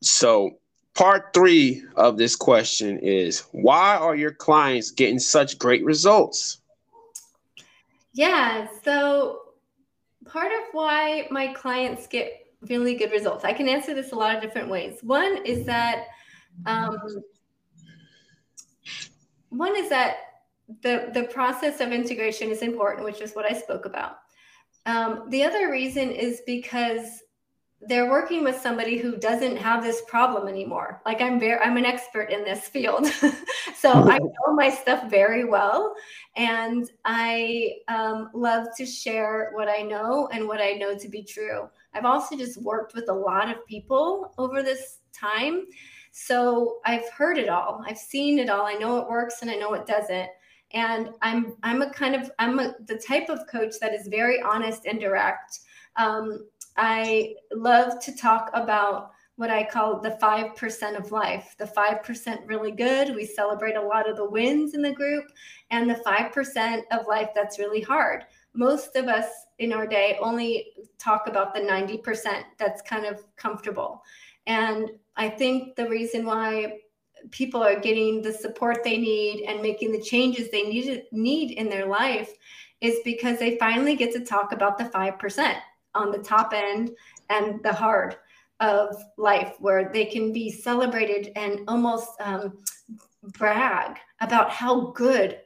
So, part three of this question is why are your clients getting such great results? Yeah, so part of why my clients get really good results, I can answer this a lot of different ways. One is that, um, one is that the the process of integration is important, which is what I spoke about. Um, the other reason is because they're working with somebody who doesn't have this problem anymore. Like I'm very, I'm an expert in this field, so I know my stuff very well, and I um, love to share what I know and what I know to be true. I've also just worked with a lot of people over this time, so I've heard it all. I've seen it all. I know it works and I know it doesn't. And I'm I'm a kind of I'm a, the type of coach that is very honest and direct. Um, I love to talk about what I call the 5% of life. The 5% really good. We celebrate a lot of the wins in the group, and the 5% of life that's really hard. Most of us in our day only talk about the 90% that's kind of comfortable. And I think the reason why people are getting the support they need and making the changes they need need in their life is because they finally get to talk about the 5% on the top end and the hard of life where they can be celebrated and almost um, brag about how good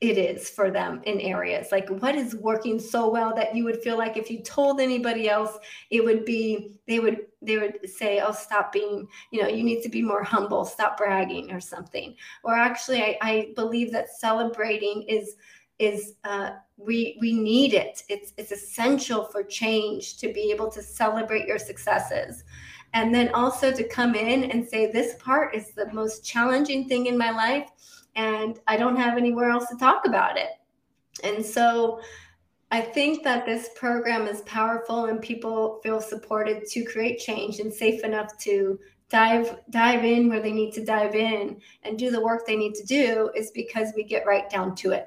it is for them in areas. Like what is working so well that you would feel like if you told anybody else it would be they would they would say oh stop being you know you need to be more humble. Stop bragging or something. Or actually i, I believe that celebrating is is uh, we we need it. It's it's essential for change to be able to celebrate your successes, and then also to come in and say this part is the most challenging thing in my life, and I don't have anywhere else to talk about it. And so, I think that this program is powerful, and people feel supported to create change and safe enough to dive dive in where they need to dive in and do the work they need to do is because we get right down to it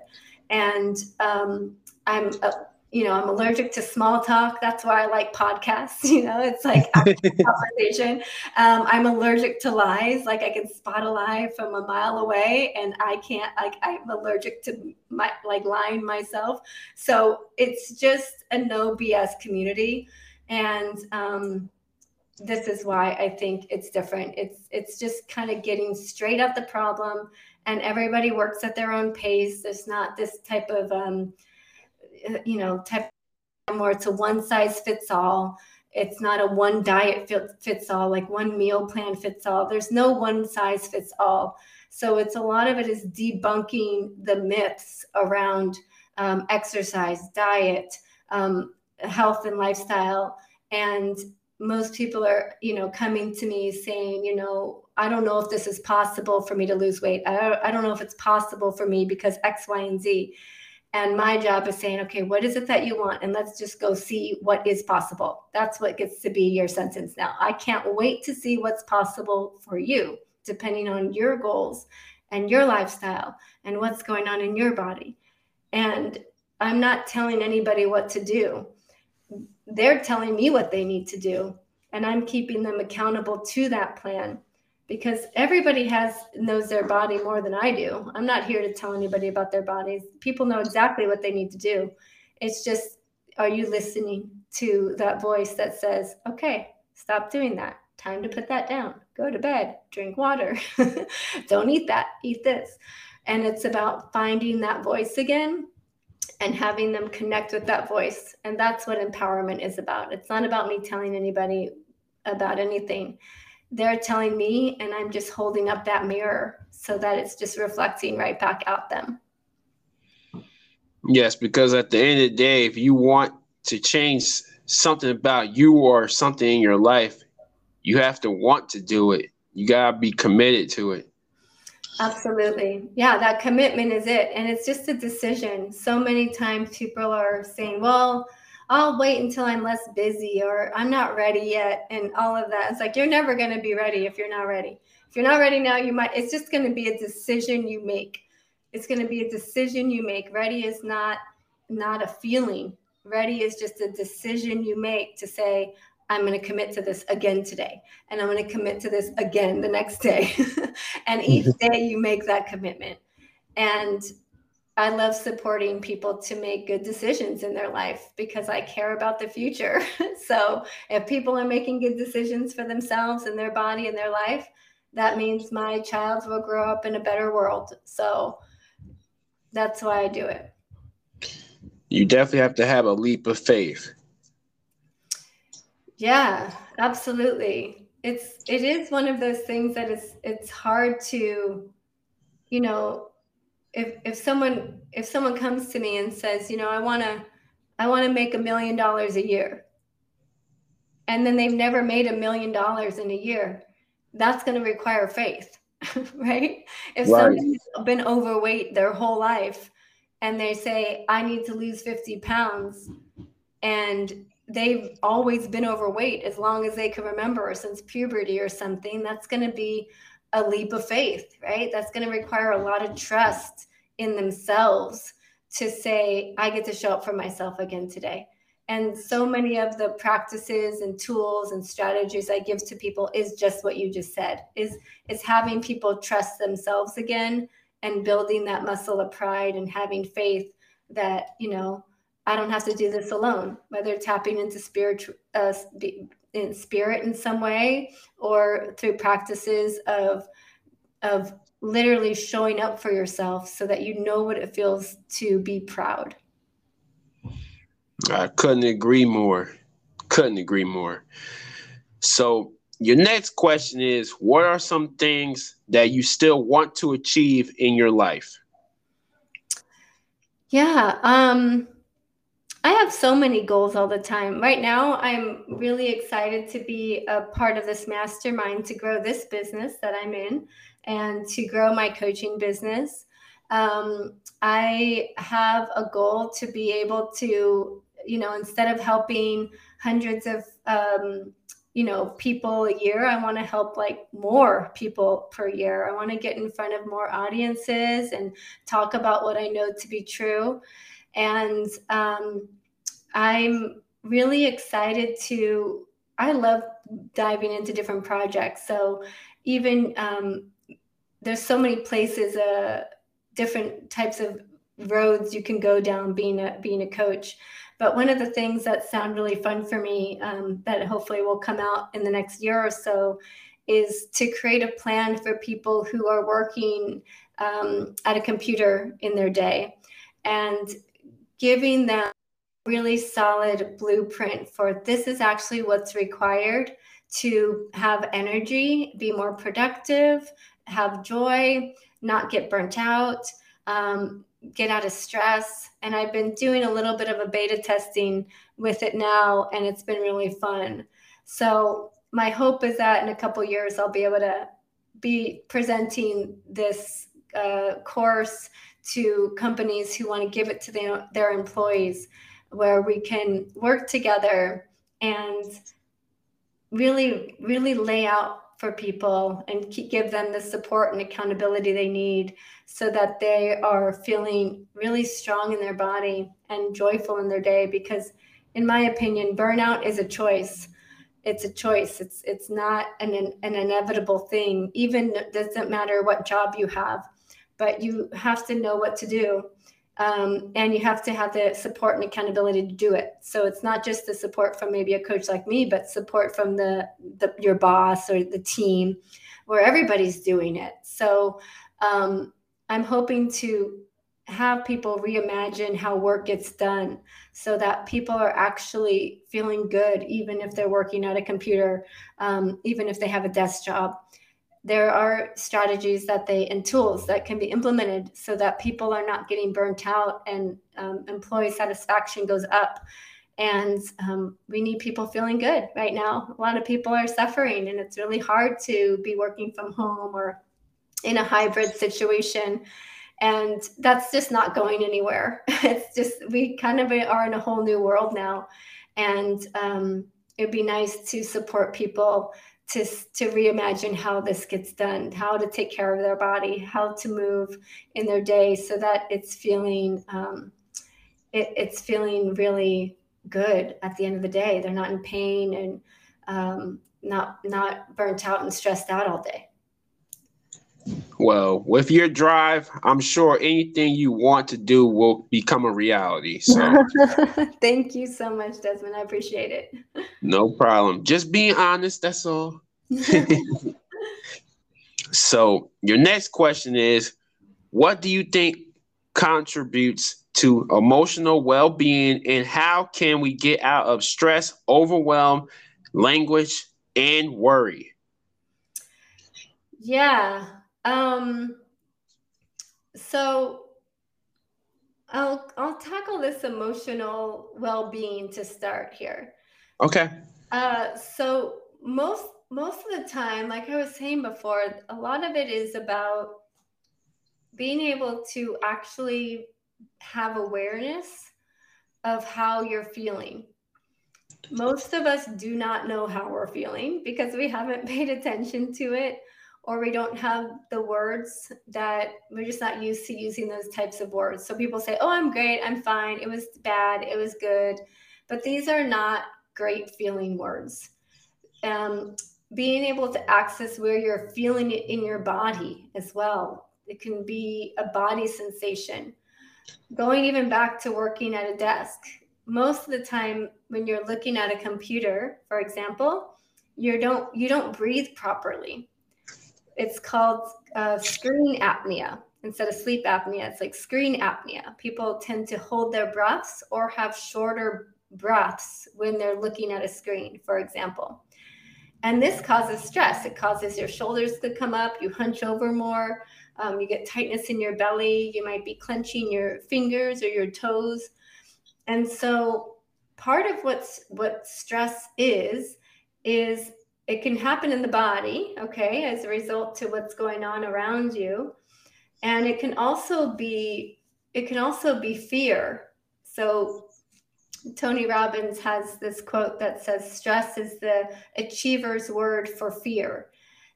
and um, I'm uh, you know I'm allergic to small talk. That's why I like podcasts. You know, it's like conversation. Um, I'm allergic to lies. Like I can spot a lie from a mile away, and I can't. Like I'm allergic to my like lying myself. So it's just a no BS community, and um, this is why I think it's different. It's it's just kind of getting straight at the problem and everybody works at their own pace. There's not this type of, um, you know, type where it's a one size fits all. It's not a one diet fits all, like one meal plan fits all. There's no one size fits all. So it's a lot of it is debunking the myths around um, exercise, diet, um, health, and lifestyle. And most people are, you know, coming to me saying, you know, I don't know if this is possible for me to lose weight. I, I don't know if it's possible for me because X, Y, and Z. And my job is saying, okay, what is it that you want? And let's just go see what is possible. That's what gets to be your sentence now. I can't wait to see what's possible for you, depending on your goals and your lifestyle and what's going on in your body. And I'm not telling anybody what to do. They're telling me what they need to do. And I'm keeping them accountable to that plan because everybody has knows their body more than I do. I'm not here to tell anybody about their bodies. People know exactly what they need to do. It's just are you listening to that voice that says, "Okay, stop doing that. Time to put that down. Go to bed. Drink water. Don't eat that. Eat this." And it's about finding that voice again and having them connect with that voice. And that's what empowerment is about. It's not about me telling anybody about anything they're telling me and i'm just holding up that mirror so that it's just reflecting right back at them. Yes because at the end of the day if you want to change something about you or something in your life you have to want to do it. You got to be committed to it. Absolutely. Yeah that commitment is it. And it's just a decision. So many times people are saying well I'll wait until I'm less busy or I'm not ready yet and all of that. It's like you're never going to be ready if you're not ready. If you're not ready now, you might it's just going to be a decision you make. It's going to be a decision you make. Ready is not not a feeling. Ready is just a decision you make to say I'm going to commit to this again today. And I'm going to commit to this again the next day. and each mm-hmm. day you make that commitment. And I love supporting people to make good decisions in their life because I care about the future. so if people are making good decisions for themselves and their body and their life, that means my child will grow up in a better world. So that's why I do it. You definitely have to have a leap of faith yeah, absolutely. It's it is one of those things that is it's hard to, you know, if if someone if someone comes to me and says, you know, I want to I want to make a million dollars a year. And then they've never made a million dollars in a year. That's going to require faith, right? If right. someone's been overweight their whole life and they say, I need to lose 50 pounds, and they've always been overweight as long as they can remember since puberty or something that's going to be a leap of faith right? That's going to require a lot of trust in themselves to say i get to show up for myself again today. And so many of the practices and tools and strategies i give to people is just what you just said is is having people trust themselves again and building that muscle of pride and having faith that you know I don't have to do this alone, whether tapping into spirit, uh, in spirit in some way or through practices of, of literally showing up for yourself so that you know what it feels to be proud. I couldn't agree more. Couldn't agree more. So, your next question is What are some things that you still want to achieve in your life? Yeah. Um, I have so many goals all the time. Right now, I'm really excited to be a part of this mastermind to grow this business that I'm in and to grow my coaching business. Um, I have a goal to be able to, you know, instead of helping hundreds of, um, you know, people a year, I want to help like more people per year. I want to get in front of more audiences and talk about what I know to be true. And um, I'm really excited to, I love diving into different projects. So even um, there's so many places, uh, different types of roads you can go down being a being a coach. But one of the things that sound really fun for me um, that hopefully will come out in the next year or so is to create a plan for people who are working um, at a computer in their day and giving them really solid blueprint for this is actually what's required to have energy, be more productive, have joy, not get burnt out, um, get out of stress. And I've been doing a little bit of a beta testing with it now, and it's been really fun. So my hope is that in a couple years I'll be able to be presenting this uh, course to companies who want to give it to their, their employees where we can work together and really really lay out for people and keep, give them the support and accountability they need so that they are feeling really strong in their body and joyful in their day because in my opinion burnout is a choice. It's a choice. It's it's not an an inevitable thing. Even doesn't matter what job you have but you have to know what to do um, and you have to have the support and accountability to do it. So it's not just the support from maybe a coach like me, but support from the, the your boss or the team, where everybody's doing it. So um, I'm hoping to have people reimagine how work gets done so that people are actually feeling good even if they're working at a computer um, even if they have a desk job there are strategies that they and tools that can be implemented so that people are not getting burnt out and um, employee satisfaction goes up and um, we need people feeling good right now a lot of people are suffering and it's really hard to be working from home or in a hybrid situation And that's just not going anywhere. It's just, we kind of are in a whole new world now. And um, it'd be nice to support people to, to reimagine how this gets done, how to take care of their body, how to move in their day so that it's feeling um, it, it's feeling really good at the end of the day. They're not in pain and um, not not burnt out and stressed out all day. Well, with your drive, I'm sure anything you want to do will become a reality. So thank you so much, Desmond. I appreciate it. No problem. Just being honest, that's all. so your next question is what do you think contributes to emotional well-being and how can we get out of stress, overwhelm, languish, and worry? Yeah. Um, so I'll I'll tackle this emotional well-being to start here. Okay. Uh, so most most of the time, like I was saying before, a lot of it is about being able to actually have awareness of how you're feeling. Most of us do not know how we're feeling because we haven't paid attention to it or we don't have the words that we're just not used to using those types of words. So people say, Oh, I'm great, I'm fine, it was bad, it was good. But these are not great feeling words. Um, being able to access where you're feeling it in your body as well. It can be a body sensation going even back to working at a desk most of the time when you're looking at a computer for example you don't you don't breathe properly it's called uh, screen apnea instead of sleep apnea it's like screen apnea people tend to hold their breaths or have shorter breaths when they're looking at a screen for example and this causes stress it causes your shoulders to come up you hunch over more um, you get tightness in your belly. You might be clenching your fingers or your toes. And so part of what's what stress is is it can happen in the body, okay, as a result to what's going on around you. And it can also be it can also be fear. So Tony Robbins has this quote that says stress is the achiever's word for fear.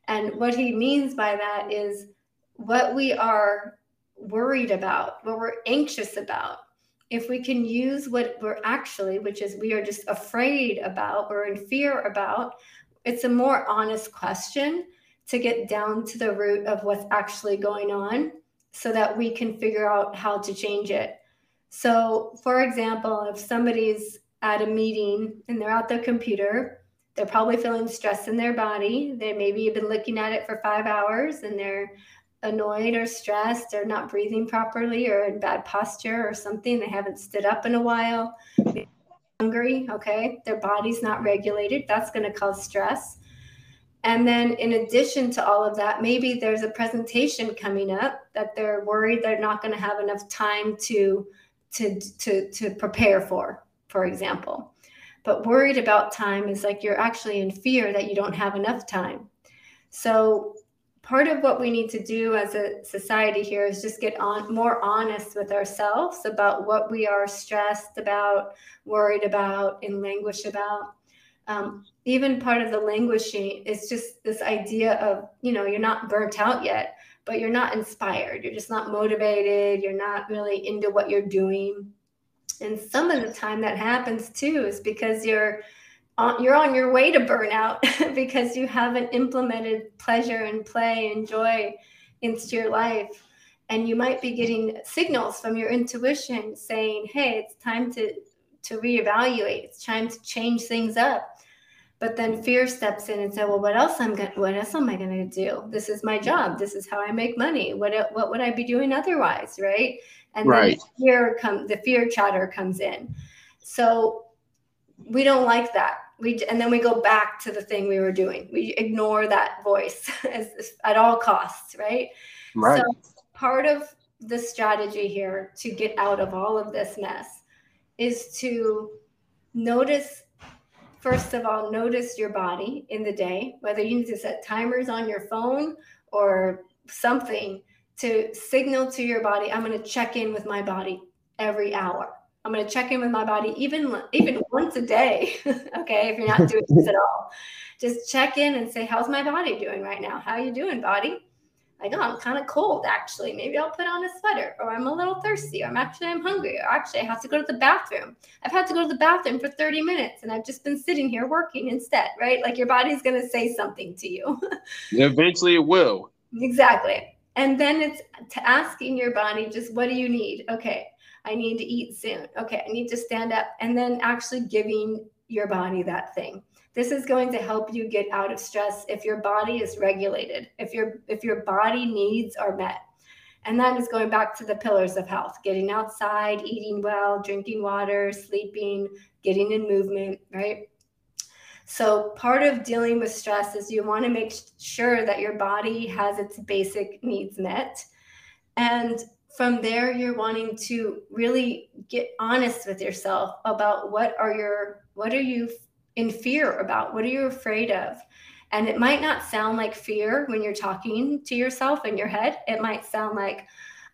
And what he means by that is what we are worried about, what we're anxious about, if we can use what we're actually, which is we are just afraid about, we're in fear about, it's a more honest question to get down to the root of what's actually going on so that we can figure out how to change it. So, for example, if somebody's at a meeting and they're at their computer, they're probably feeling stress in their body. They maybe have been looking at it for five hours and they're annoyed or stressed or not breathing properly or in bad posture or something. They haven't stood up in a while. Hungry, okay? Their body's not regulated. That's going to cause stress. And then, in addition to all of that, maybe there's a presentation coming up that they're worried they're not going to have enough time to, to, to, to prepare for, for example. But worried about time is like you're actually in fear that you don't have enough time. So, part of what we need to do as a society here is just get on more honest with ourselves about what we are stressed about, worried about, and languish about. Um, even part of the languishing is just this idea of, you know, you're not burnt out yet, but you're not inspired. You're just not motivated. You're not really into what you're doing. And some of the time that happens too is because you're on, you're on your way to burnout because you haven't implemented pleasure and play and joy into your life. And you might be getting signals from your intuition saying hey it's time to to reevaluate. It's time to change things up. But then fear steps in and says well what else i'm going what else am i going to do? This is my job. This is how i make money. What what would i be doing otherwise right? And right. then fear come the fear chatter comes in. So we don't like that. We and then we go back to the thing we were doing. We ignore that voice as, at all costs right? Right. So part of the strategy here to get out of all of this mess is to notice first of all notice your body in the day whether you need to set timers on your phone or something to signal to your body, I'm going to check in with my body every hour. I'm going to check in with my body even even once a day. okay, if you're not doing this at all, just check in and say, "How's my body doing right now? How are you doing, body?" Like, oh, I'm kind of cold actually. Maybe I'll put on a sweater, or I'm a little thirsty, or I'm actually I'm hungry, or actually I have to go to the bathroom. I've had to go to the bathroom for 30 minutes, and I've just been sitting here working instead. Right? Like your body's going to say something to you. Eventually, it will. Exactly. And then it's to asking your body just what do you need? Okay, I need to eat soon. Okay, I need to stand up. And then actually giving your body that thing. This is going to help you get out of stress if your body is regulated, if your if your body needs are met. And that is going back to the pillars of health getting outside, eating well, drinking water, sleeping, getting in movement, right? So, part of dealing with stress is you want to make sure that your body has its basic needs met. And from there you're wanting to really get honest with yourself about what are your what are you in fear about? What are you afraid of? And it might not sound like fear when you're talking to yourself in your head. It might sound like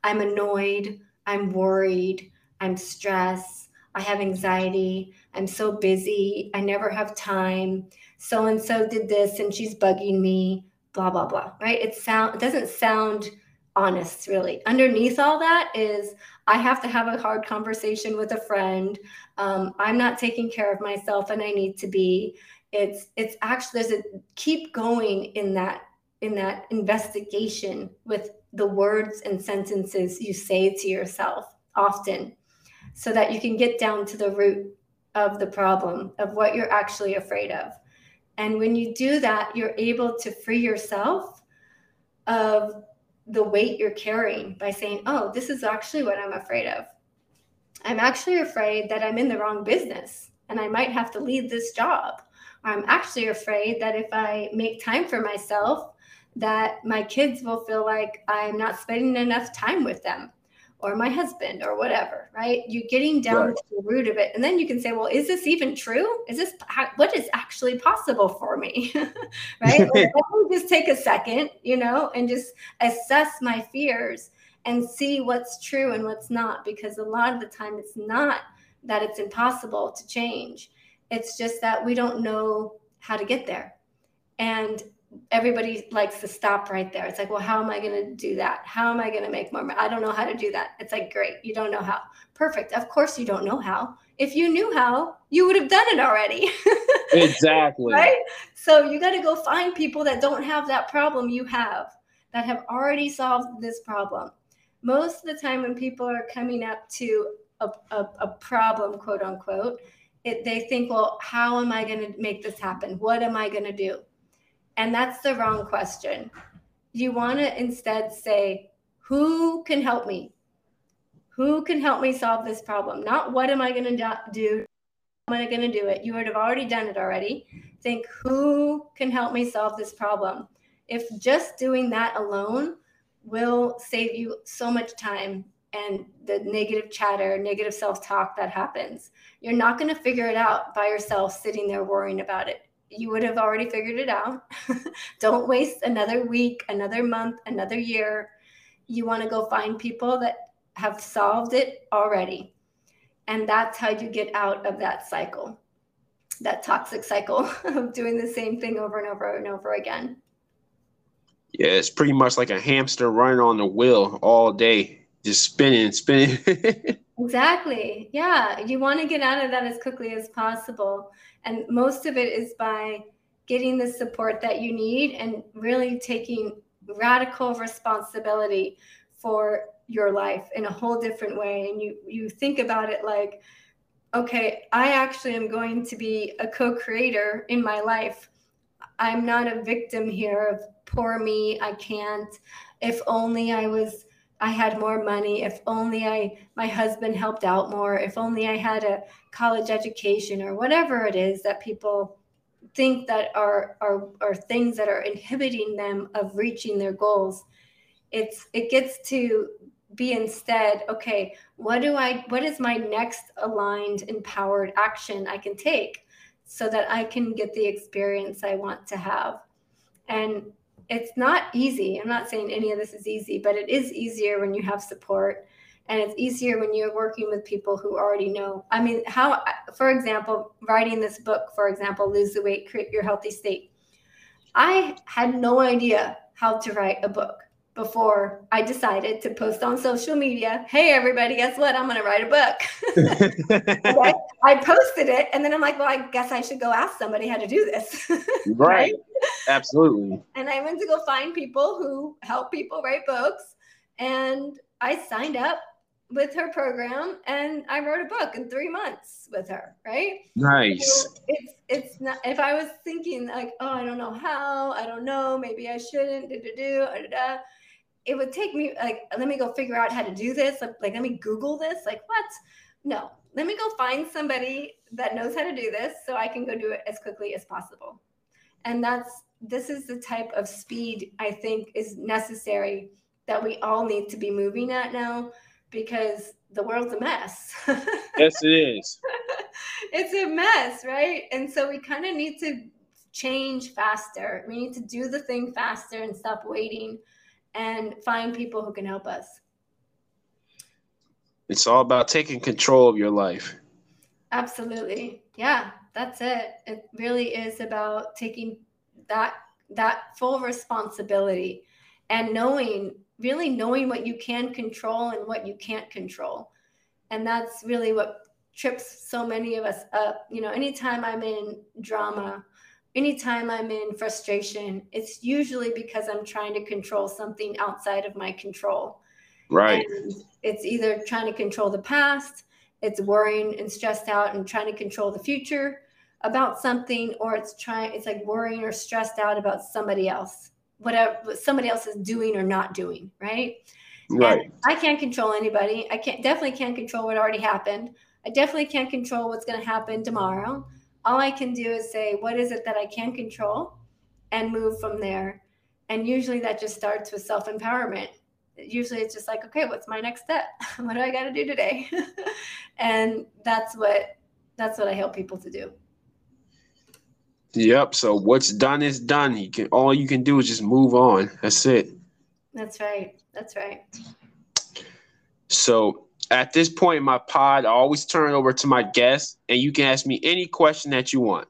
i'm annoyed i'm worried i'm stressed i have anxiety i'm so busy i never have time so and so did this and she's bugging me blah blah blah right? It sound it doesn't sound honest really. Underneath all that is i have to have a hard conversation with a friend. Um, i'm not taking care of myself and i need to be. It's it's actually there's a keep going in that in that investigation with the words and sentences you say to yourself often so that you can get down to the root of the problem of what you're actually afraid of. And when you do that you're able to free yourself of the weight you're carrying by saying, oh, this is actually what I'm afraid of. I'm actually afraid that I'm in the wrong business and I might have to leave this job. I'm actually afraid that if I make time for myself, that my kids will feel like I'm not spending enough time with them or my husband or whatever, right? You're getting down right. to the root of it. And then you can say, well, is this even true? Is this what is actually possible for me? right? like, just take a second, you know, and just assess my fears and see what's true and what's not. Because a lot of the time it's not that it's impossible to change. It's just that we don't know how to get there. And everybody likes to stop right there. It's like, well, how am I going to do that? How am I going to make more? Money? I don't know how to do that. It's like, great, you don't know how. Perfect. Of course, you don't know how. If you knew how, you would have done it already. exactly. Right. So you got to go find people that don't have that problem you have, that have already solved this problem. Most of the time, when people are coming up to a, a, a problem, quote unquote, it, they think, well, how am I going to make this happen? What am I going to do? And that's the wrong question. You want to instead say, Who can help me? Who can help me solve this problem? Not what am I going to do? Am I going to do it? You would have already done it already. Think, Who can help me solve this problem? If just doing that alone will save you so much time and the negative chatter, negative self talk that happens. You're not going to figure it out by yourself sitting there worrying about it you would have already figured it out. Don't waste another week, another month, another year. You want to go find people that have solved it already. And that's how you get out of that cycle, that toxic cycle of doing the same thing over and over and over again. Yeah, it's pretty much like a hamster running on the wheel all day, just spinning, spinning. exactly. Yeah. You want to get out of that as quickly as possible. And most of it is by getting the support that you need and really taking radical responsibility for your life in a whole different way. And you you think about it like, okay, I actually am going to be a co-creator in my life. I'm not a victim here of poor me, I can't. If only I was I had more money, if only I my husband helped out more, if only I had a college education or whatever it is that people think that are are are things that are inhibiting them of reaching their goals. It's it gets to be instead, okay, what do I what is my next aligned empowered action I can take so that I can get the experience I want to have? And it's not easy. I'm not saying any of this is easy, but it is easier when you have support and it's easier when you're working with people who already know. I mean, how, for example, writing this book, for example, Lose the Weight, Create Your Healthy State. I had no idea how to write a book before I decided to post on social media. Hey, everybody, guess what? I'm going to write a book. I, I, posted it, and then I'm like, well, I guess I should go ask somebody how to do this. right. right. Absolutely. And I went to go find people who help people write books, and I signed up with her program and I wrote a book in three months with her, right? Nice. So it's it's not if I was thinking like, oh, I don't know how, I don't know, maybe I shouldn't, do do do, it would take me like let me go figure out how to do this. Like, like let me google this. Like what? No. Let me go find somebody that knows how to do this so i can go do it as quickly as possible. And that's this is the type of speed i think is necessary that we all need to be moving at now because the world's a mess. Yes it is. It's a mess right? And so we kind of need to change faster. We need to do the thing faster and stop waiting and find people who can help us. It's all about taking control of your life. Absolutely. Yeah, that's it. It really is about taking that that full responsibility and knowing really knowing what you can control and what you can't control. And that's really what trips so many of us up. You know, anytime I'm in drama anytime I'm in frustration, it's usually because I'm trying to control something outside of my control. Right. And it's either trying to control the past, it's worrying and stressed out and trying to control the future about something, or it's trying, it's like worrying or stressed out about somebody else, whatever somebody else is doing or not doing. Right. Right. And I can't control anybody. I can't definitely can't control what already happened. I definitely can't control what's going to happen tomorrow all I can do is say, what is it that I can control and move from there. And usually that just starts with self empowerment. Usually it's just like, okay, what's my next step? what do I got to do today? and that's what that's what I help people to do. Yep. So what's done is done. You can all you can do is just move on. That's it. That's right. That's right. So at this point in my pod, I always turn over to my guests, and you can ask me any question that you want.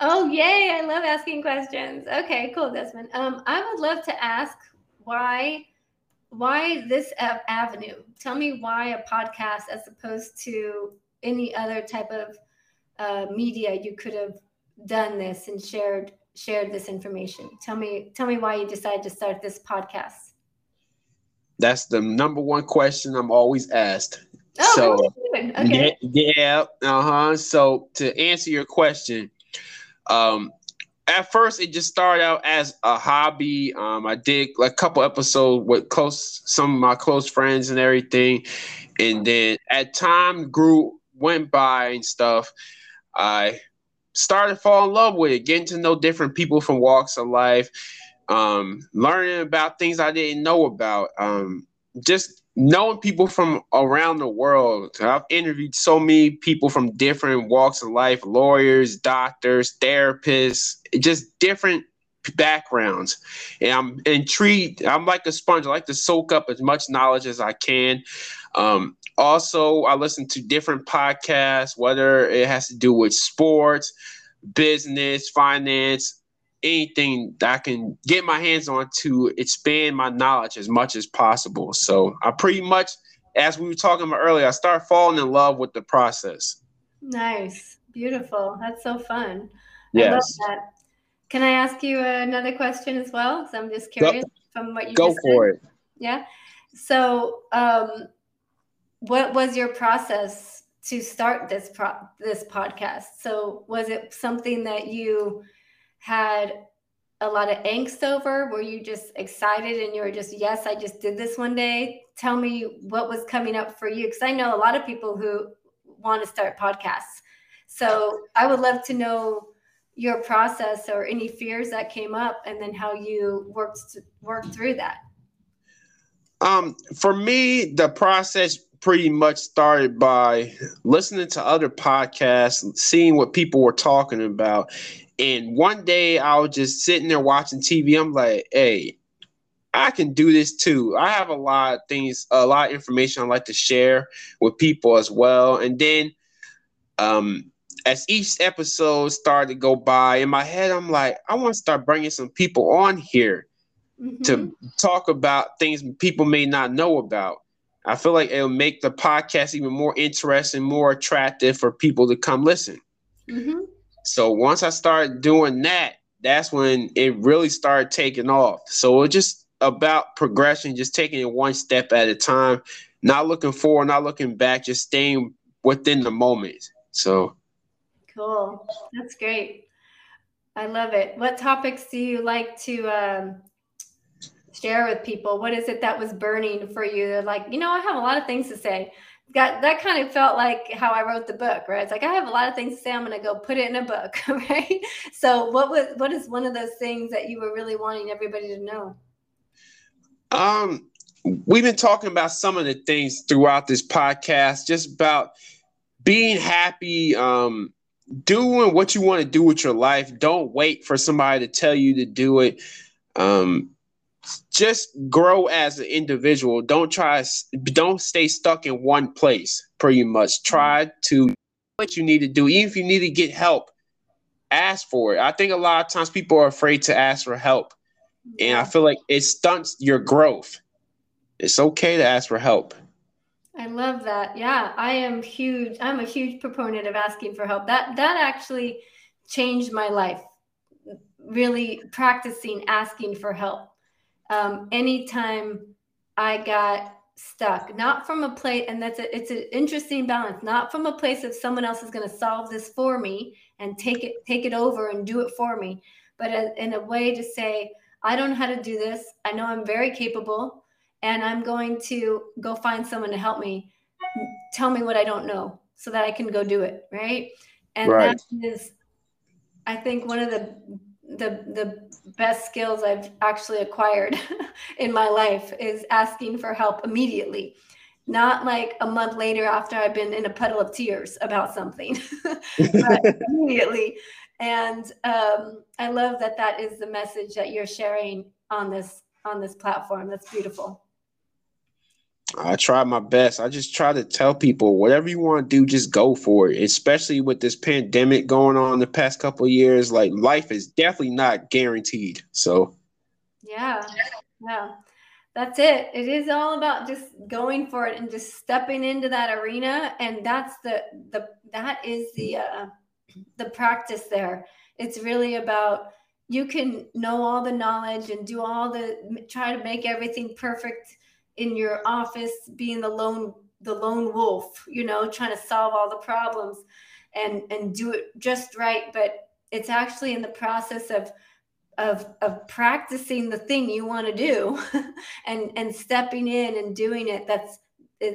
Oh, yay. I love asking questions. Okay, cool, Desmond. Um, I would love to ask why why this avenue? Tell me why a podcast as opposed to any other type of uh, media you could have done this and shared shared this information. Tell me tell me why you decided to start this podcast. That's the number one question I'm always asked. Oh, so okay. yeah, yeah uh-huh. So to answer your question, um, at first it just started out as a hobby. Um, I did like a couple episodes with close some of my close friends and everything, and then at time grew went by and stuff. I started falling in love with it, getting to know different people from walks of life um, learning about things I didn't know about, um, just knowing people from around the world. I've interviewed so many people from different walks of life lawyers, doctors, therapists, just different backgrounds. And I'm intrigued. I'm like a sponge. I like to soak up as much knowledge as I can. Um, also, I listen to different podcasts, whether it has to do with sports, business, finance, anything that I can get my hands on to expand my knowledge as much as possible. So I pretty much, as we were talking about earlier, I start falling in love with the process. Nice, beautiful. That's so fun. Yes. I love that. Can I ask you another question as well? So I'm just curious go, from what you go for said. it. Yeah. So, um, what was your process to start this pro- this podcast? So, was it something that you had a lot of angst over? Were you just excited and you were just, yes, I just did this one day? Tell me what was coming up for you. Because I know a lot of people who want to start podcasts. So I would love to know your process or any fears that came up and then how you worked to work through that. Um, for me, the process pretty much started by listening to other podcasts, seeing what people were talking about. And one day I was just sitting there watching TV. I'm like, hey, I can do this too. I have a lot of things, a lot of information I like to share with people as well. And then um as each episode started to go by in my head, I'm like, I want to start bringing some people on here mm-hmm. to talk about things people may not know about. I feel like it'll make the podcast even more interesting, more attractive for people to come listen. Mm-hmm. So once I started doing that, that's when it really started taking off. So it's just about progression, just taking it one step at a time, not looking forward, not looking back, just staying within the moment. So cool. That's great. I love it. What topics do you like to um, share with people? What is it that was burning for you? They're like, you know, I have a lot of things to say. Got that kind of felt like how I wrote the book, right? It's like I have a lot of things to say. I'm going to go put it in a book, right? So, what was what is one of those things that you were really wanting everybody to know? Um, we've been talking about some of the things throughout this podcast, just about being happy, um, doing what you want to do with your life. Don't wait for somebody to tell you to do it. Um, just grow as an individual. Don't try, don't stay stuck in one place. Pretty much, try to what you need to do. Even if you need to get help, ask for it. I think a lot of times people are afraid to ask for help, and I feel like it stunts your growth. It's okay to ask for help. I love that. Yeah, I am huge. I'm a huge proponent of asking for help. That that actually changed my life. Really practicing asking for help um, anytime I got stuck, not from a place, and that's a, it's an interesting balance, not from a place of someone else is going to solve this for me and take it, take it over and do it for me, but a, in a way to say, I don't know how to do this. I know I'm very capable and I'm going to go find someone to help me tell me what I don't know so that I can go do it. Right. And right. that is, I think one of the the the best skills I've actually acquired in my life is asking for help immediately. Not like a month later after I've been in a puddle of tears about something, but immediately. And um, I love that that is the message that you're sharing on this on this platform. That's beautiful. I try my best. I just try to tell people whatever you want to do, just go for it. Especially with this pandemic going on the past couple years, like life is definitely not guaranteed. So, yeah, yeah, that's it. It is all about just going for it and just stepping into that arena, and that's the the that is the uh, the practice there. It's really about you can know all the knowledge and do all the try to make everything perfect in your office being the lone the lone wolf you know trying to solve all the problems and and do it just right. But it's actually in the process of of of practicing the thing you want to do and and stepping in and doing it that's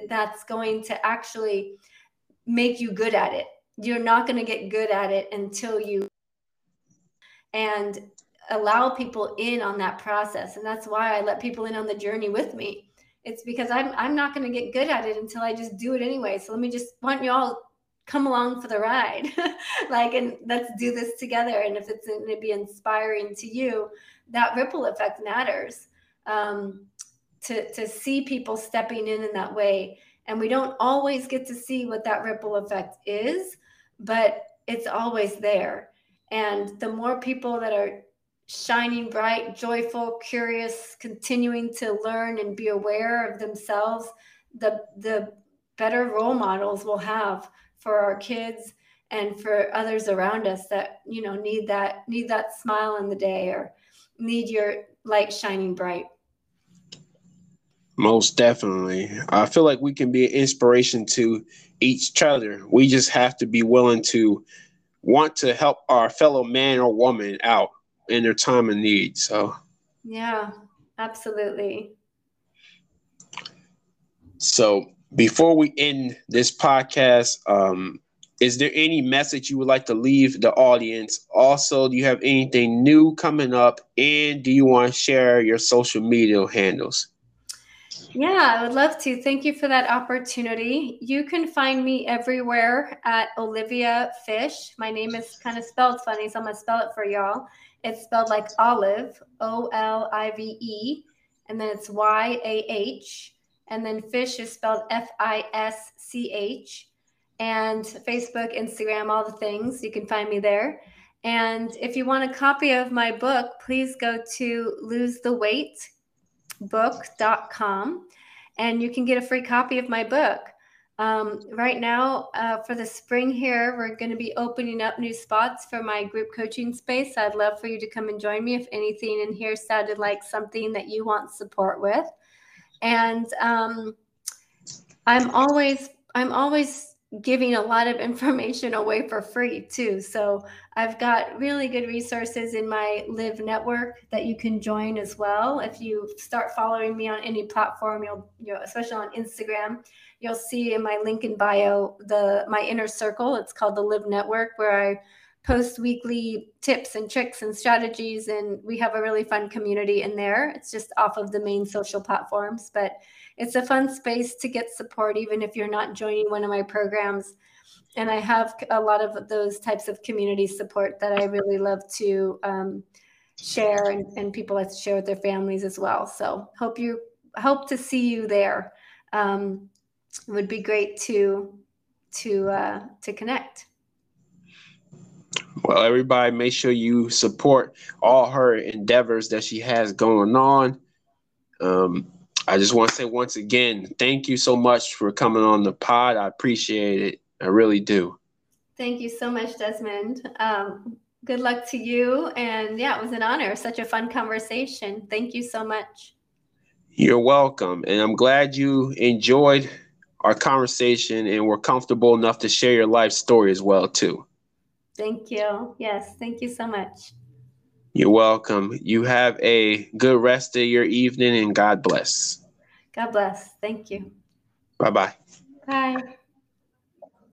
that's going to actually make you good at it. You're not going to get good at it until you and allow people in on that process. And that's why i let people in on the journey with me it's because I'm I'm not going to get good at it until I just do it anyway. So let me just want you all come along for the ride, like, and let's do this together. And if it's going to be inspiring to you, that ripple effect matters. Um, to to see people stepping in in that way, and we don't always get to see what that ripple effect is, but it's always there. And the more people that are shining bright, joyful, curious, continuing to learn and be aware of themselves, the the better role models we'll have for our kids and for others around us that you know need that need that smile in the day or need your light shining bright. Most definitely. I feel like we can be an inspiration to each other. We just have to be willing to want to help our fellow man or woman out in their time of need. So, yeah, absolutely. So, before we end this podcast, um, is there any message you would like to leave the audience? Also, do you have anything new coming up? And do you want to share your social media handles? Yeah, I would love to. Thank you for that opportunity. You can find me everywhere at Oliveyah Fisch. My name is kind of spelled funny, so I'm going to spell it for y'all. It's spelled like olive, O L I V E, and then it's Y A H. And then Fisch is spelled F I S C H. And Facebook, Instagram, all the things. You can find me there. And if you want a copy of my book, please go to losetheweightbook.com and you can get a free copy of my book. Um, right now, uh, for the spring here, we're going to be opening up new spots for my group coaching space. I'd love for you to come and join me if anything in here sounded like something that you want support with. And um, I'm always, I'm always giving a lot of information away for free too. So I've got really good resources in my Live network that you can join as well. If you start following me on any platform, you'll, you know, especially on Instagram, you'll see in my link in bio the my inner circle. It's called the Live Network, where I post weekly tips and tricks and strategies, and we have a really fun community in there. It's just off of the main social platforms, but it's a fun space to get support, even if you're not joining one of my programs. And I have a lot of those types of community support that I really love to um, share, and, and people like to share with their families as well. So hope you hope to see you there. Um, would be great to to uh, to connect. Well, everybody, make sure you support all her endeavors that she has going on. Um, I just want to say once again, thank you so much for coming on the pod. I appreciate it. I really do. Thank you so much, Desmond. Um, good luck to you. And yeah, it was an honor. Such a fun conversation. Thank you so much. You're welcome. And I'm glad you enjoyed our conversation and were comfortable enough to share your life story as well, too. Thank you. Yes, thank you so much. You're welcome. You have a good rest of your evening and God bless. God bless. Thank you. Bye-bye. Bye.